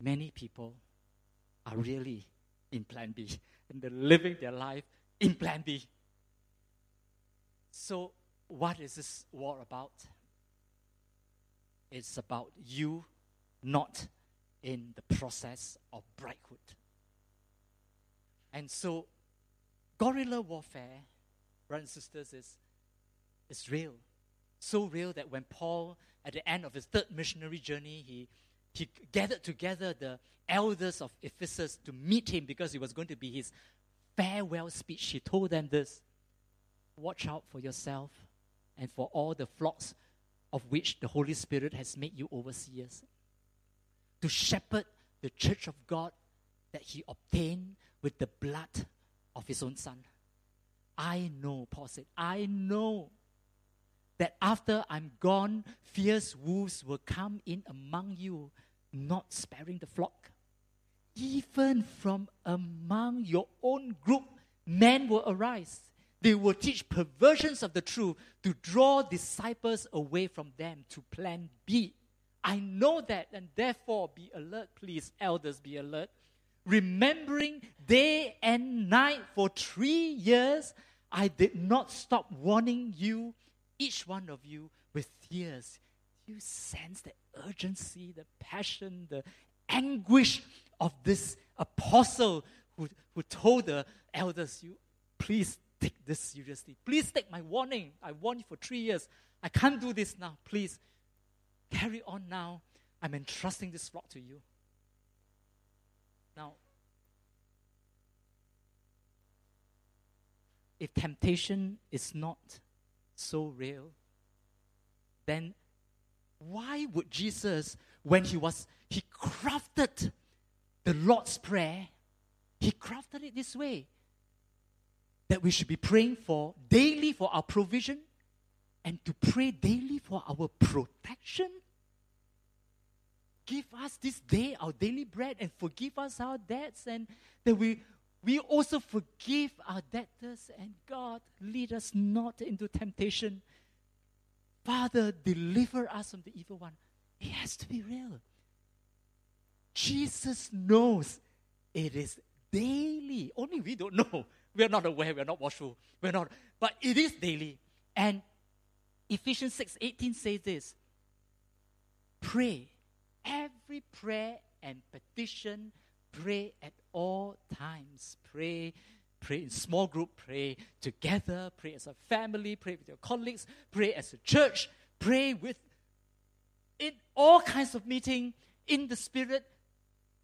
many people are really in plan B and they're living their life in plan B. So, what is this war about? It's about you not in the process of bridehood. And so, Guerrilla warfare, brothers and sisters, is, is real. So real that when Paul, at the end of his third missionary journey, he, he gathered together the elders of Ephesus to meet him because it was going to be his farewell speech. He told them this Watch out for yourself and for all the flocks of which the Holy Spirit has made you overseers. To shepherd the church of God that he obtained with the blood of his own son. I know, Paul said, I know that after I'm gone, fierce wolves will come in among you, not sparing the flock. Even from among your own group, men will arise. They will teach perversions of the truth to draw disciples away from them to plan B. I know that, and therefore be alert, please, elders, be alert remembering day and night for three years, I did not stop warning you, each one of you, with tears. You sense the urgency, the passion, the anguish of this apostle who, who told the elders, You please take this seriously. Please take my warning. I warned you for three years. I can't do this now. Please carry on now. I'm entrusting this flock to you. Now, if temptation is not so real, then why would Jesus, when he was, he crafted the Lord's Prayer, he crafted it this way that we should be praying for daily for our provision and to pray daily for our protection? Give us this day our daily bread and forgive us our debts, and that we, we also forgive our debtors, and God, lead us not into temptation. Father, deliver us from the evil one. It has to be real. Jesus knows it is daily. Only we don't know. We are not aware. We are not watchful. We're not. But it is daily. And Ephesians 6 18 says this Pray. Every prayer and petition, pray at all times. Pray. Pray in small group, pray together, pray as a family, pray with your colleagues, pray as a church, pray with in all kinds of meeting in the spirit.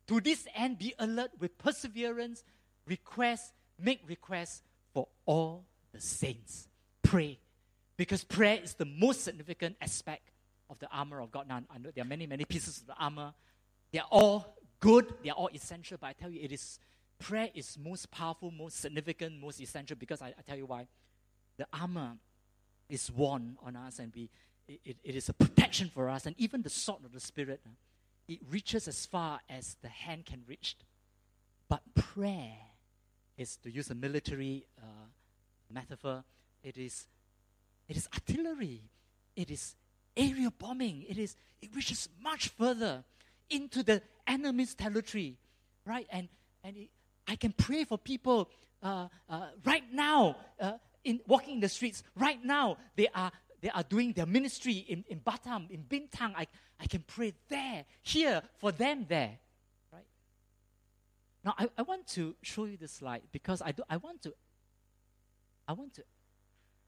To this end, be alert with perseverance, request, make requests for all the saints. Pray. Because prayer is the most significant aspect of the armor of God. Now, I know there are many, many pieces of the armor. They are all good, they are all essential, but I tell you, it is prayer is most powerful, most significant, most essential because I, I tell you why. The armor is worn on us and we, it, it is a protection for us. And even the sword of the Spirit, uh, it reaches as far as the hand can reach. But prayer is, to use a military uh, metaphor, it is, it is artillery. It is aerial bombing. It is it reaches much further into the enemy's territory, right? And and it, I can pray for people uh, uh, right now uh, in walking in the streets. Right now, they are they are doing their ministry in, in Batam, in Bintan. I, I can pray there, here, for them there. Right? Now I, I want to show you this slide because I do I want to I want to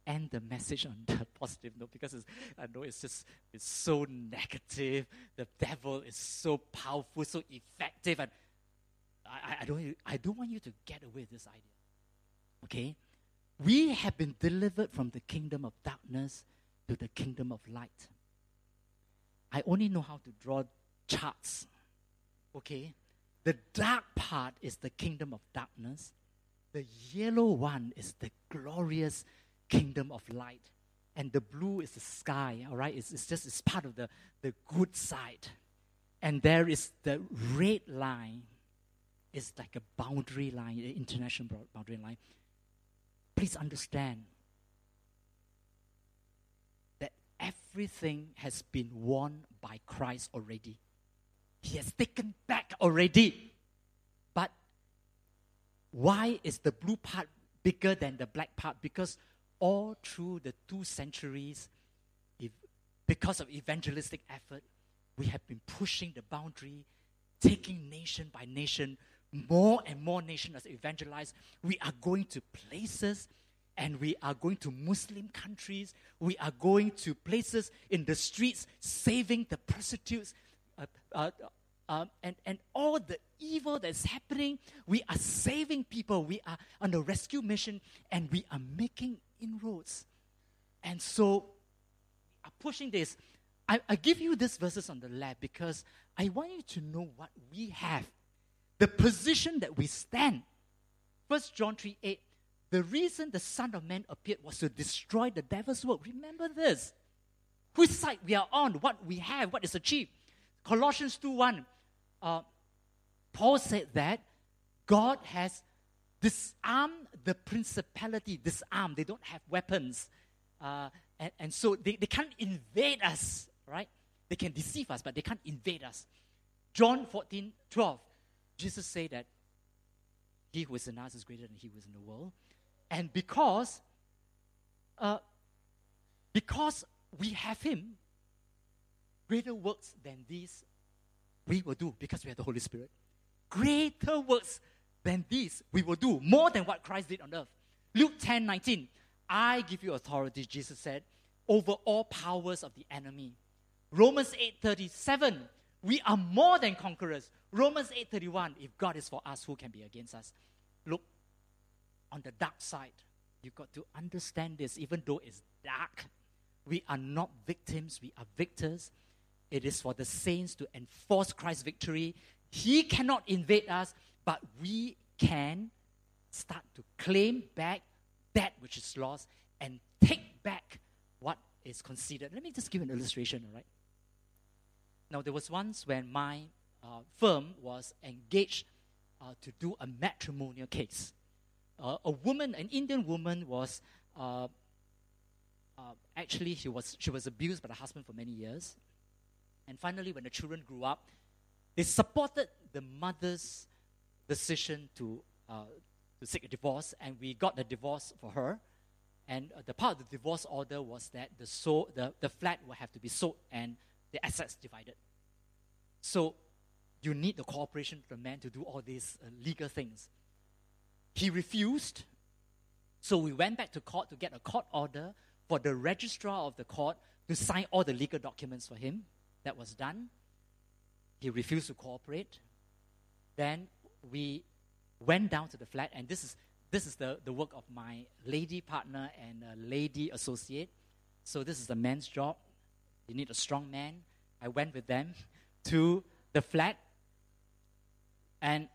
end the message on the positive note because I know it's just it's so negative. The devil is so powerful, so effective, and I, I don't I don't want you to get away with this idea. Okay? We have been delivered from the kingdom of darkness to the kingdom of light. I only know how to draw charts. Okay? The dark part is the kingdom of darkness. The yellow one is the glorious kingdom of light. And the blue is the sky, all right? It's, it's just it's part of the, the good side. And there is the red line. It's like a boundary line, an international boundary line. Please understand that everything has been won by Christ already. He has taken back already. But why is the blue part bigger than the black part? Because all through the two centuries, if, because of evangelistic effort, we have been pushing the boundary, taking nation by nation, more and more nations as evangelized. We are going to places and we are going to Muslim countries. We are going to places in the streets, saving the prostitutes, uh, uh, uh, and, and all the evil that's happening. We are saving people. We are on a rescue mission, and we are making inroads. And so, I'm pushing this. I, I give you these verses on the left because I want you to know what we have, the position that we stand. First John 3 8. The reason the Son of Man appeared was to destroy the devil's work. Remember this. Whose side we are on, what we have, what is achieved. Colossians 2 1. Uh, Paul said that God has disarm the principality, disarm. They don't have weapons. Uh, and, and so they, they can't invade us, right? They can deceive us, but they can't invade us. John 14, 12, Jesus said that he who is in us is greater than he who is in the world. And because, uh, because we have him, greater works than these we will do because we have the Holy Spirit. Greater works than this we will do more than what Christ did on earth. Luke 10 19. I give you authority, Jesus said, over all powers of the enemy. Romans 8 37. We are more than conquerors. Romans 8 31. If God is for us, who can be against us? Look, on the dark side, you've got to understand this, even though it's dark. We are not victims, we are victors. It is for the saints to enforce Christ's victory. He cannot invade us, but we can start to claim back that which is lost and take back what is considered. Let me just give an illustration, all right? Now, there was once when my uh, firm was engaged uh, to do a matrimonial case. Uh, a woman, an Indian woman, was uh, uh, actually she was she was abused by the husband for many years, and finally, when the children grew up, they supported the mother's decision to, uh, to seek a divorce, and we got the divorce for her. And uh, the part of the divorce order was that the, so, the, the flat will have to be sold and the assets divided. So you need the cooperation of the man to do all these uh, legal things. He refused, so we went back to court to get a court order for the registrar of the court to sign all the legal documents for him. That was done. He refused to cooperate. Then we went down to the flat, and this is this is the, the work of my lady partner and a lady associate. So this is the man's job. You need a strong man. I went with them to the flat, and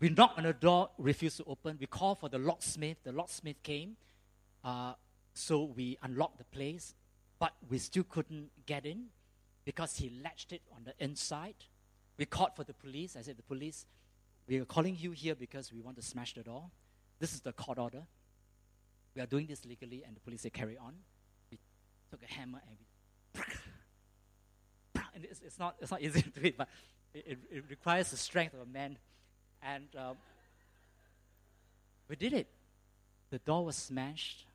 we knocked on the door, refused to open. We called for the locksmith. The locksmith came. Uh, so we unlocked the place, but we still couldn't get in because he latched it on the inside. We called for the police. I said, The police, we are calling you here because we want to smash the door. This is the court order. We are doing this legally, and the police said, Carry on. We took a hammer and we. And it's, it's, not, it's not easy to do it, but it, it, requires the strength of a man. And um, we did it. The door was smashed.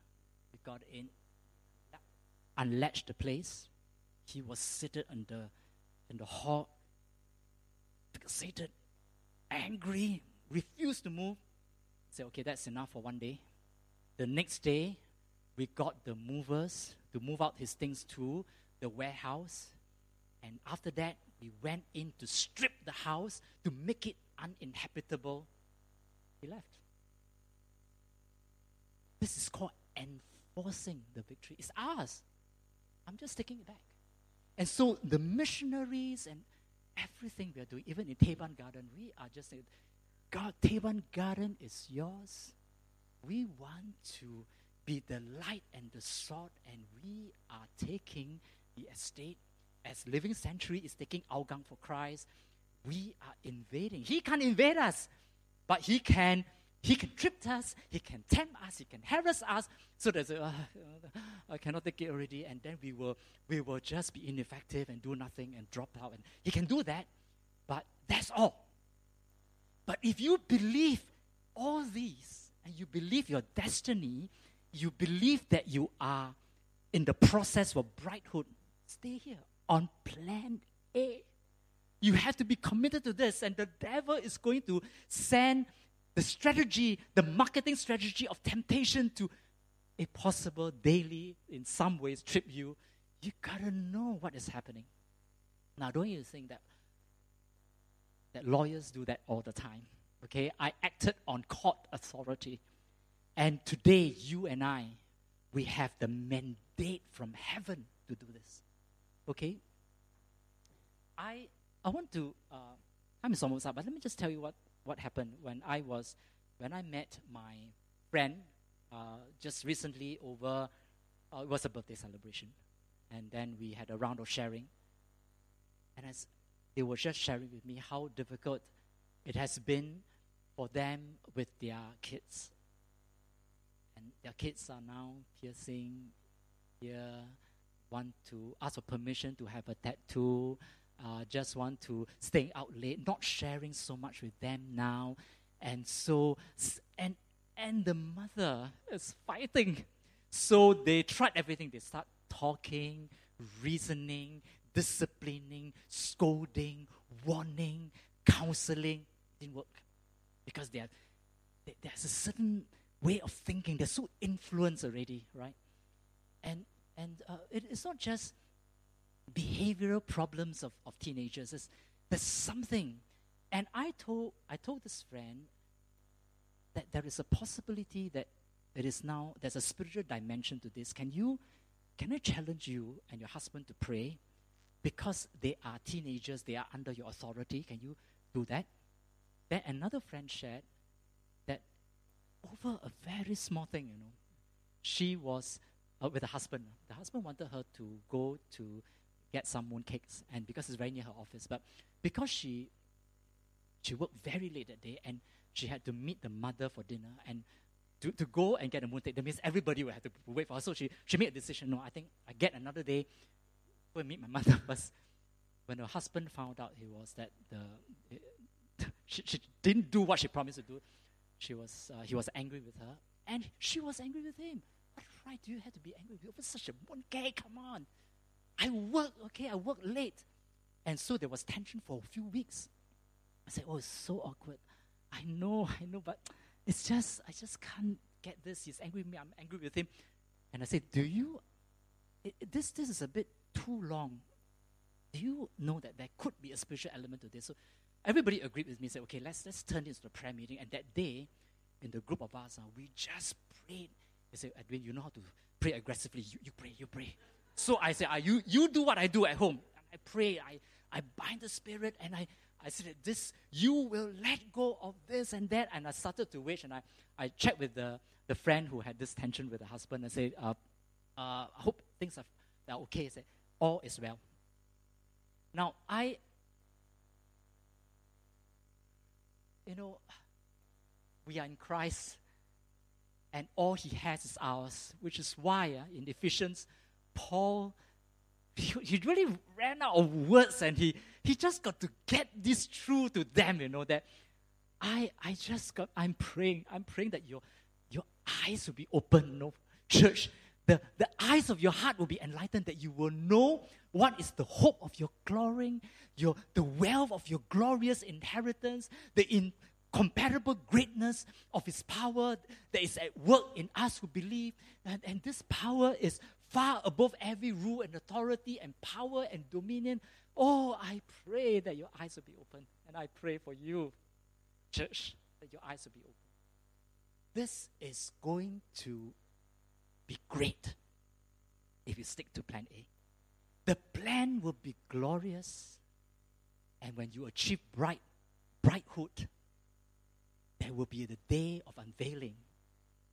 We got in, unlatched the place. He was seated in the, in the hall, seated, angry, refused to move. Said, okay, that's enough for one day. The next day, we got the movers to move out his things to the warehouse. And after that, we went in to strip the house to make it uninhabitable. He left. This is called enforcing the victory. It's ours. I'm just taking it back. And so the missionaries and everything we are doing, even in Teban Garden, we are just saying, God, Teban Garden is yours. We want to be the light and the salt, and we are taking the estate as Living Sanctuary is taking Hougang for Christ. We are invading. He can't invade us, but He can he can trip us, he can tempt us, he can harass us, so that uh, I cannot take it already, and then we will we will just be ineffective and do nothing and drop out. And he can do that, but that's all. But if you believe all these and you believe your destiny, you believe that you are in the process of bridehood, stay here on plan A. You have to be committed to this, and the devil is going to send the strategy, the marketing strategy of temptation to a possible daily, in some ways, trip you, you gotta know what is happening. Now, don't you think that that lawyers do that all the time? Okay, I acted on court authority, and today you and I, we have the mandate from heaven to do this. Okay, I I want to. Uh, is almost up, but let me just tell you what what happened when I was when I met my friend uh, just recently over uh, it was a birthday celebration, and then we had a round of sharing. And as they were just sharing with me how difficult it has been for them with their kids, and their kids are now piercing here, want to ask for permission to have a tattoo uh, just want to stay out late, not sharing so much with them now. And so, and, and the mother is fighting. So they tried everything. They start talking, reasoning, disciplining, scolding, warning, counseling. Didn't work. Because they are, they, there's a certain way of thinking. They're so influenced already, right? And, and uh, it, it's not just behavioral problems of, of teenagers. There's, there's something. And I told, I told this friend that there is a possibility that it is now, there's a spiritual dimension to this. Can you, can I challenge you and your husband to pray? Because they are teenagers, they are under your authority. Can you do that? Then another friend shared that over a very small thing, you know, she was uh, with a husband. The husband wanted her to go to get some mooncakes, and because it's very near her office. But because she she worked very late that day, and she had to meet the mother for dinner, and to, to go and get a mooncake, that means everybody will have to wait for her. So she, she made a decision, no, I think I get another day, go and meet my mother first. When her husband found out, he was that the she, she didn't do what she promised to do. She was, uh, he was angry with her, and she was angry with him. What right do you have to be angry with over such a guy? Come on. I work, okay, I work late. And so there was tension for a few weeks. I said, Oh, it's so awkward. I know, I know, but it's just, I just can't get this. He's angry with me, I'm angry with him. And I said, Do you, it, this, this is a bit too long. Do you know that there could be a spiritual element to this? So everybody agreed with me, said, Okay, let's, let's turn this into a prayer meeting. And that day, in the group of us, uh, we just prayed. They said, Edwin, you know how to pray aggressively. You, you pray, you pray. So I said, you, you do what I do at home. I pray, I, I bind the spirit, and I, I said, this, you will let go of this and that. And I started to wish, and I, I checked with the, the friend who had this tension with the husband and said, uh, uh, I hope things are, are okay. I said, all is well. Now, I, you know, we are in Christ, and all he has is ours, which is why uh, in Ephesians Paul, he, he really ran out of words and he, he just got to get this through to them, you know, that I, I just got, I'm praying, I'm praying that your, your eyes will be open, you know, church. The, the eyes of your heart will be enlightened that you will know what is the hope of your glory, your, the wealth of your glorious inheritance, the incomparable greatness of His power that is at work in us who believe. And, and this power is far above every rule and authority and power and dominion. Oh, I pray that your eyes will be open. And I pray for you, church, that your eyes will be open. This is going to be great if you stick to plan A. The plan will be glorious. And when you achieve bright, bridehood, there will be the day of unveiling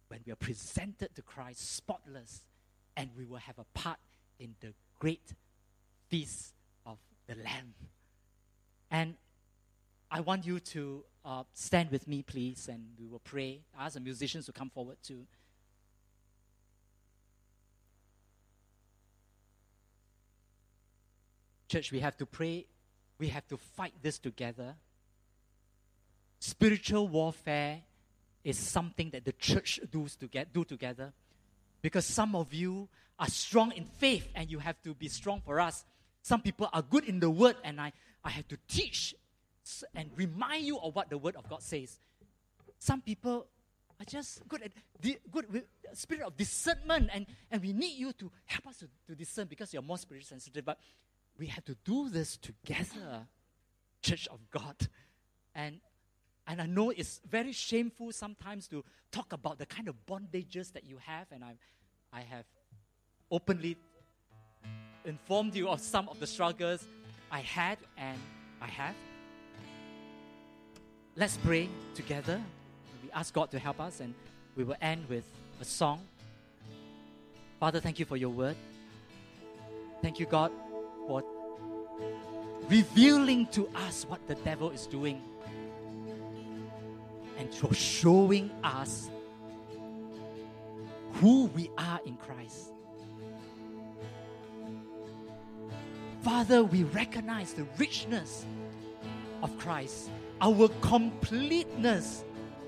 when we are presented to Christ spotless and we will have a part in the great feast of the Lamb. And I want you to uh, stand with me, please, and we will pray. I ask the musicians to come forward too. Church, we have to pray. We have to fight this together. Spiritual warfare is something that the church does to get, do together because some of you are strong in faith and you have to be strong for us. Some people are good in the word and I, I have to teach and remind you of what the word of God says. Some people are just good at the good spirit of discernment and, and we need you to help us to, to discern because you're more spirit sensitive. But we have to do this together, Church of God. And and I know it's very shameful sometimes to talk about the kind of bondages that you have, and I, I have openly informed you of some of the struggles I had and I have. Let's pray together. We ask God to help us, and we will end with a song. Father, thank you for your word. Thank you, God, for revealing to us what the devil is doing and showing us who we are in Christ. Father, we recognize the richness of Christ, our completeness,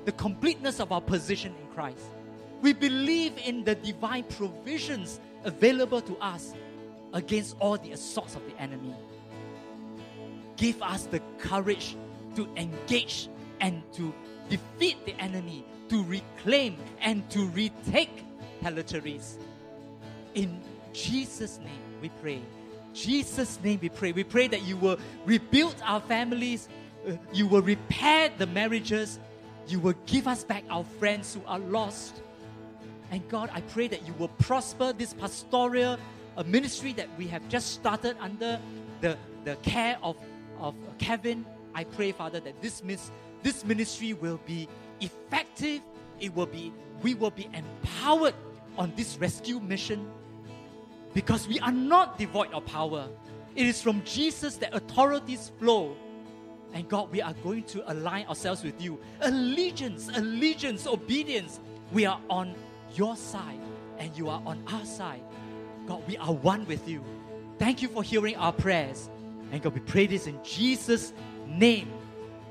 the completeness of our position in Christ. We believe in the divine provisions available to us against all the assaults of the enemy. Give us the courage to engage and to defeat the enemy, to reclaim and to retake territories. In Jesus' name we pray. Jesus' name we pray. We pray that you will rebuild our families, uh, you will repair the marriages, you will give us back our friends who are lost. And God, I pray that you will prosper this pastoral uh, ministry that we have just started under the, the care of, of Kevin. I pray, Father, that this mis- this ministry will be effective. It will be, we will be empowered on this rescue mission because we are not devoid of power. It is from Jesus that authorities flow. And God, we are going to align ourselves with you. Allegiance, allegiance, obedience. We are on your side and you are on our side. God, we are one with you. Thank you for hearing our prayers. And God, we pray this in Jesus' name.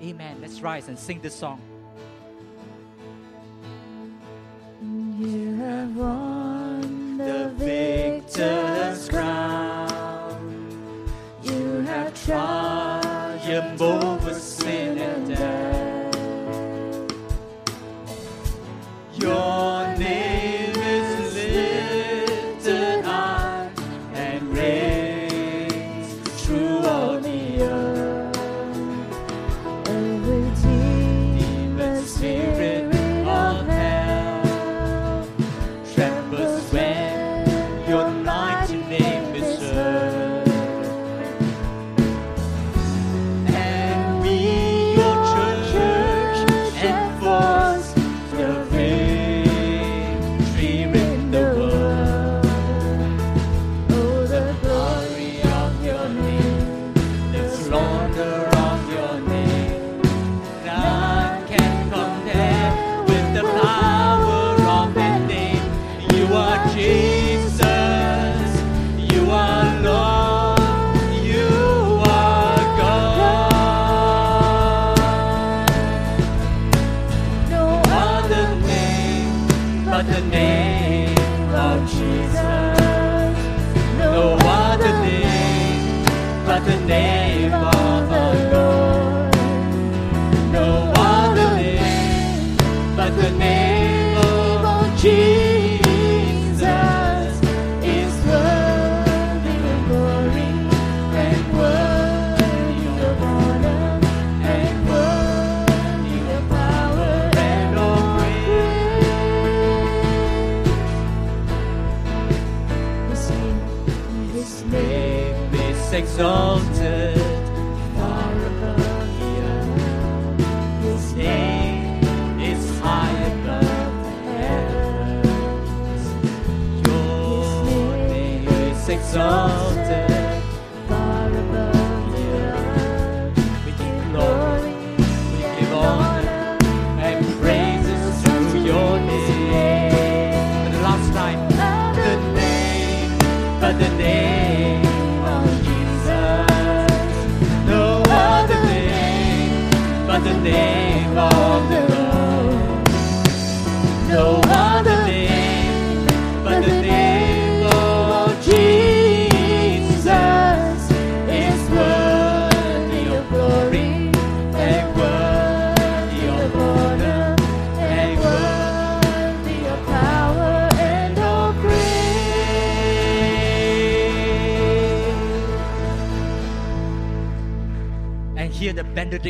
Amen. Let's rise and sing this song. You have won the victor's crown. You have triumphed over sin and death. You're.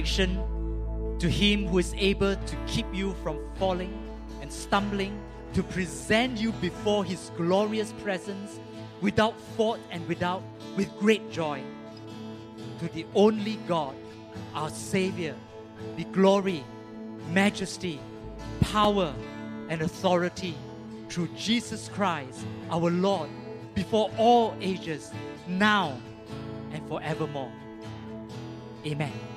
to Him who is able to keep you from falling and stumbling, to present you before His glorious presence without fault and without with great joy. To the only God, our Savior, be glory, majesty, power, and authority through Jesus Christ, our Lord, before all ages, now and forevermore. Amen.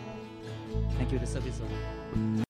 Thank you. The service.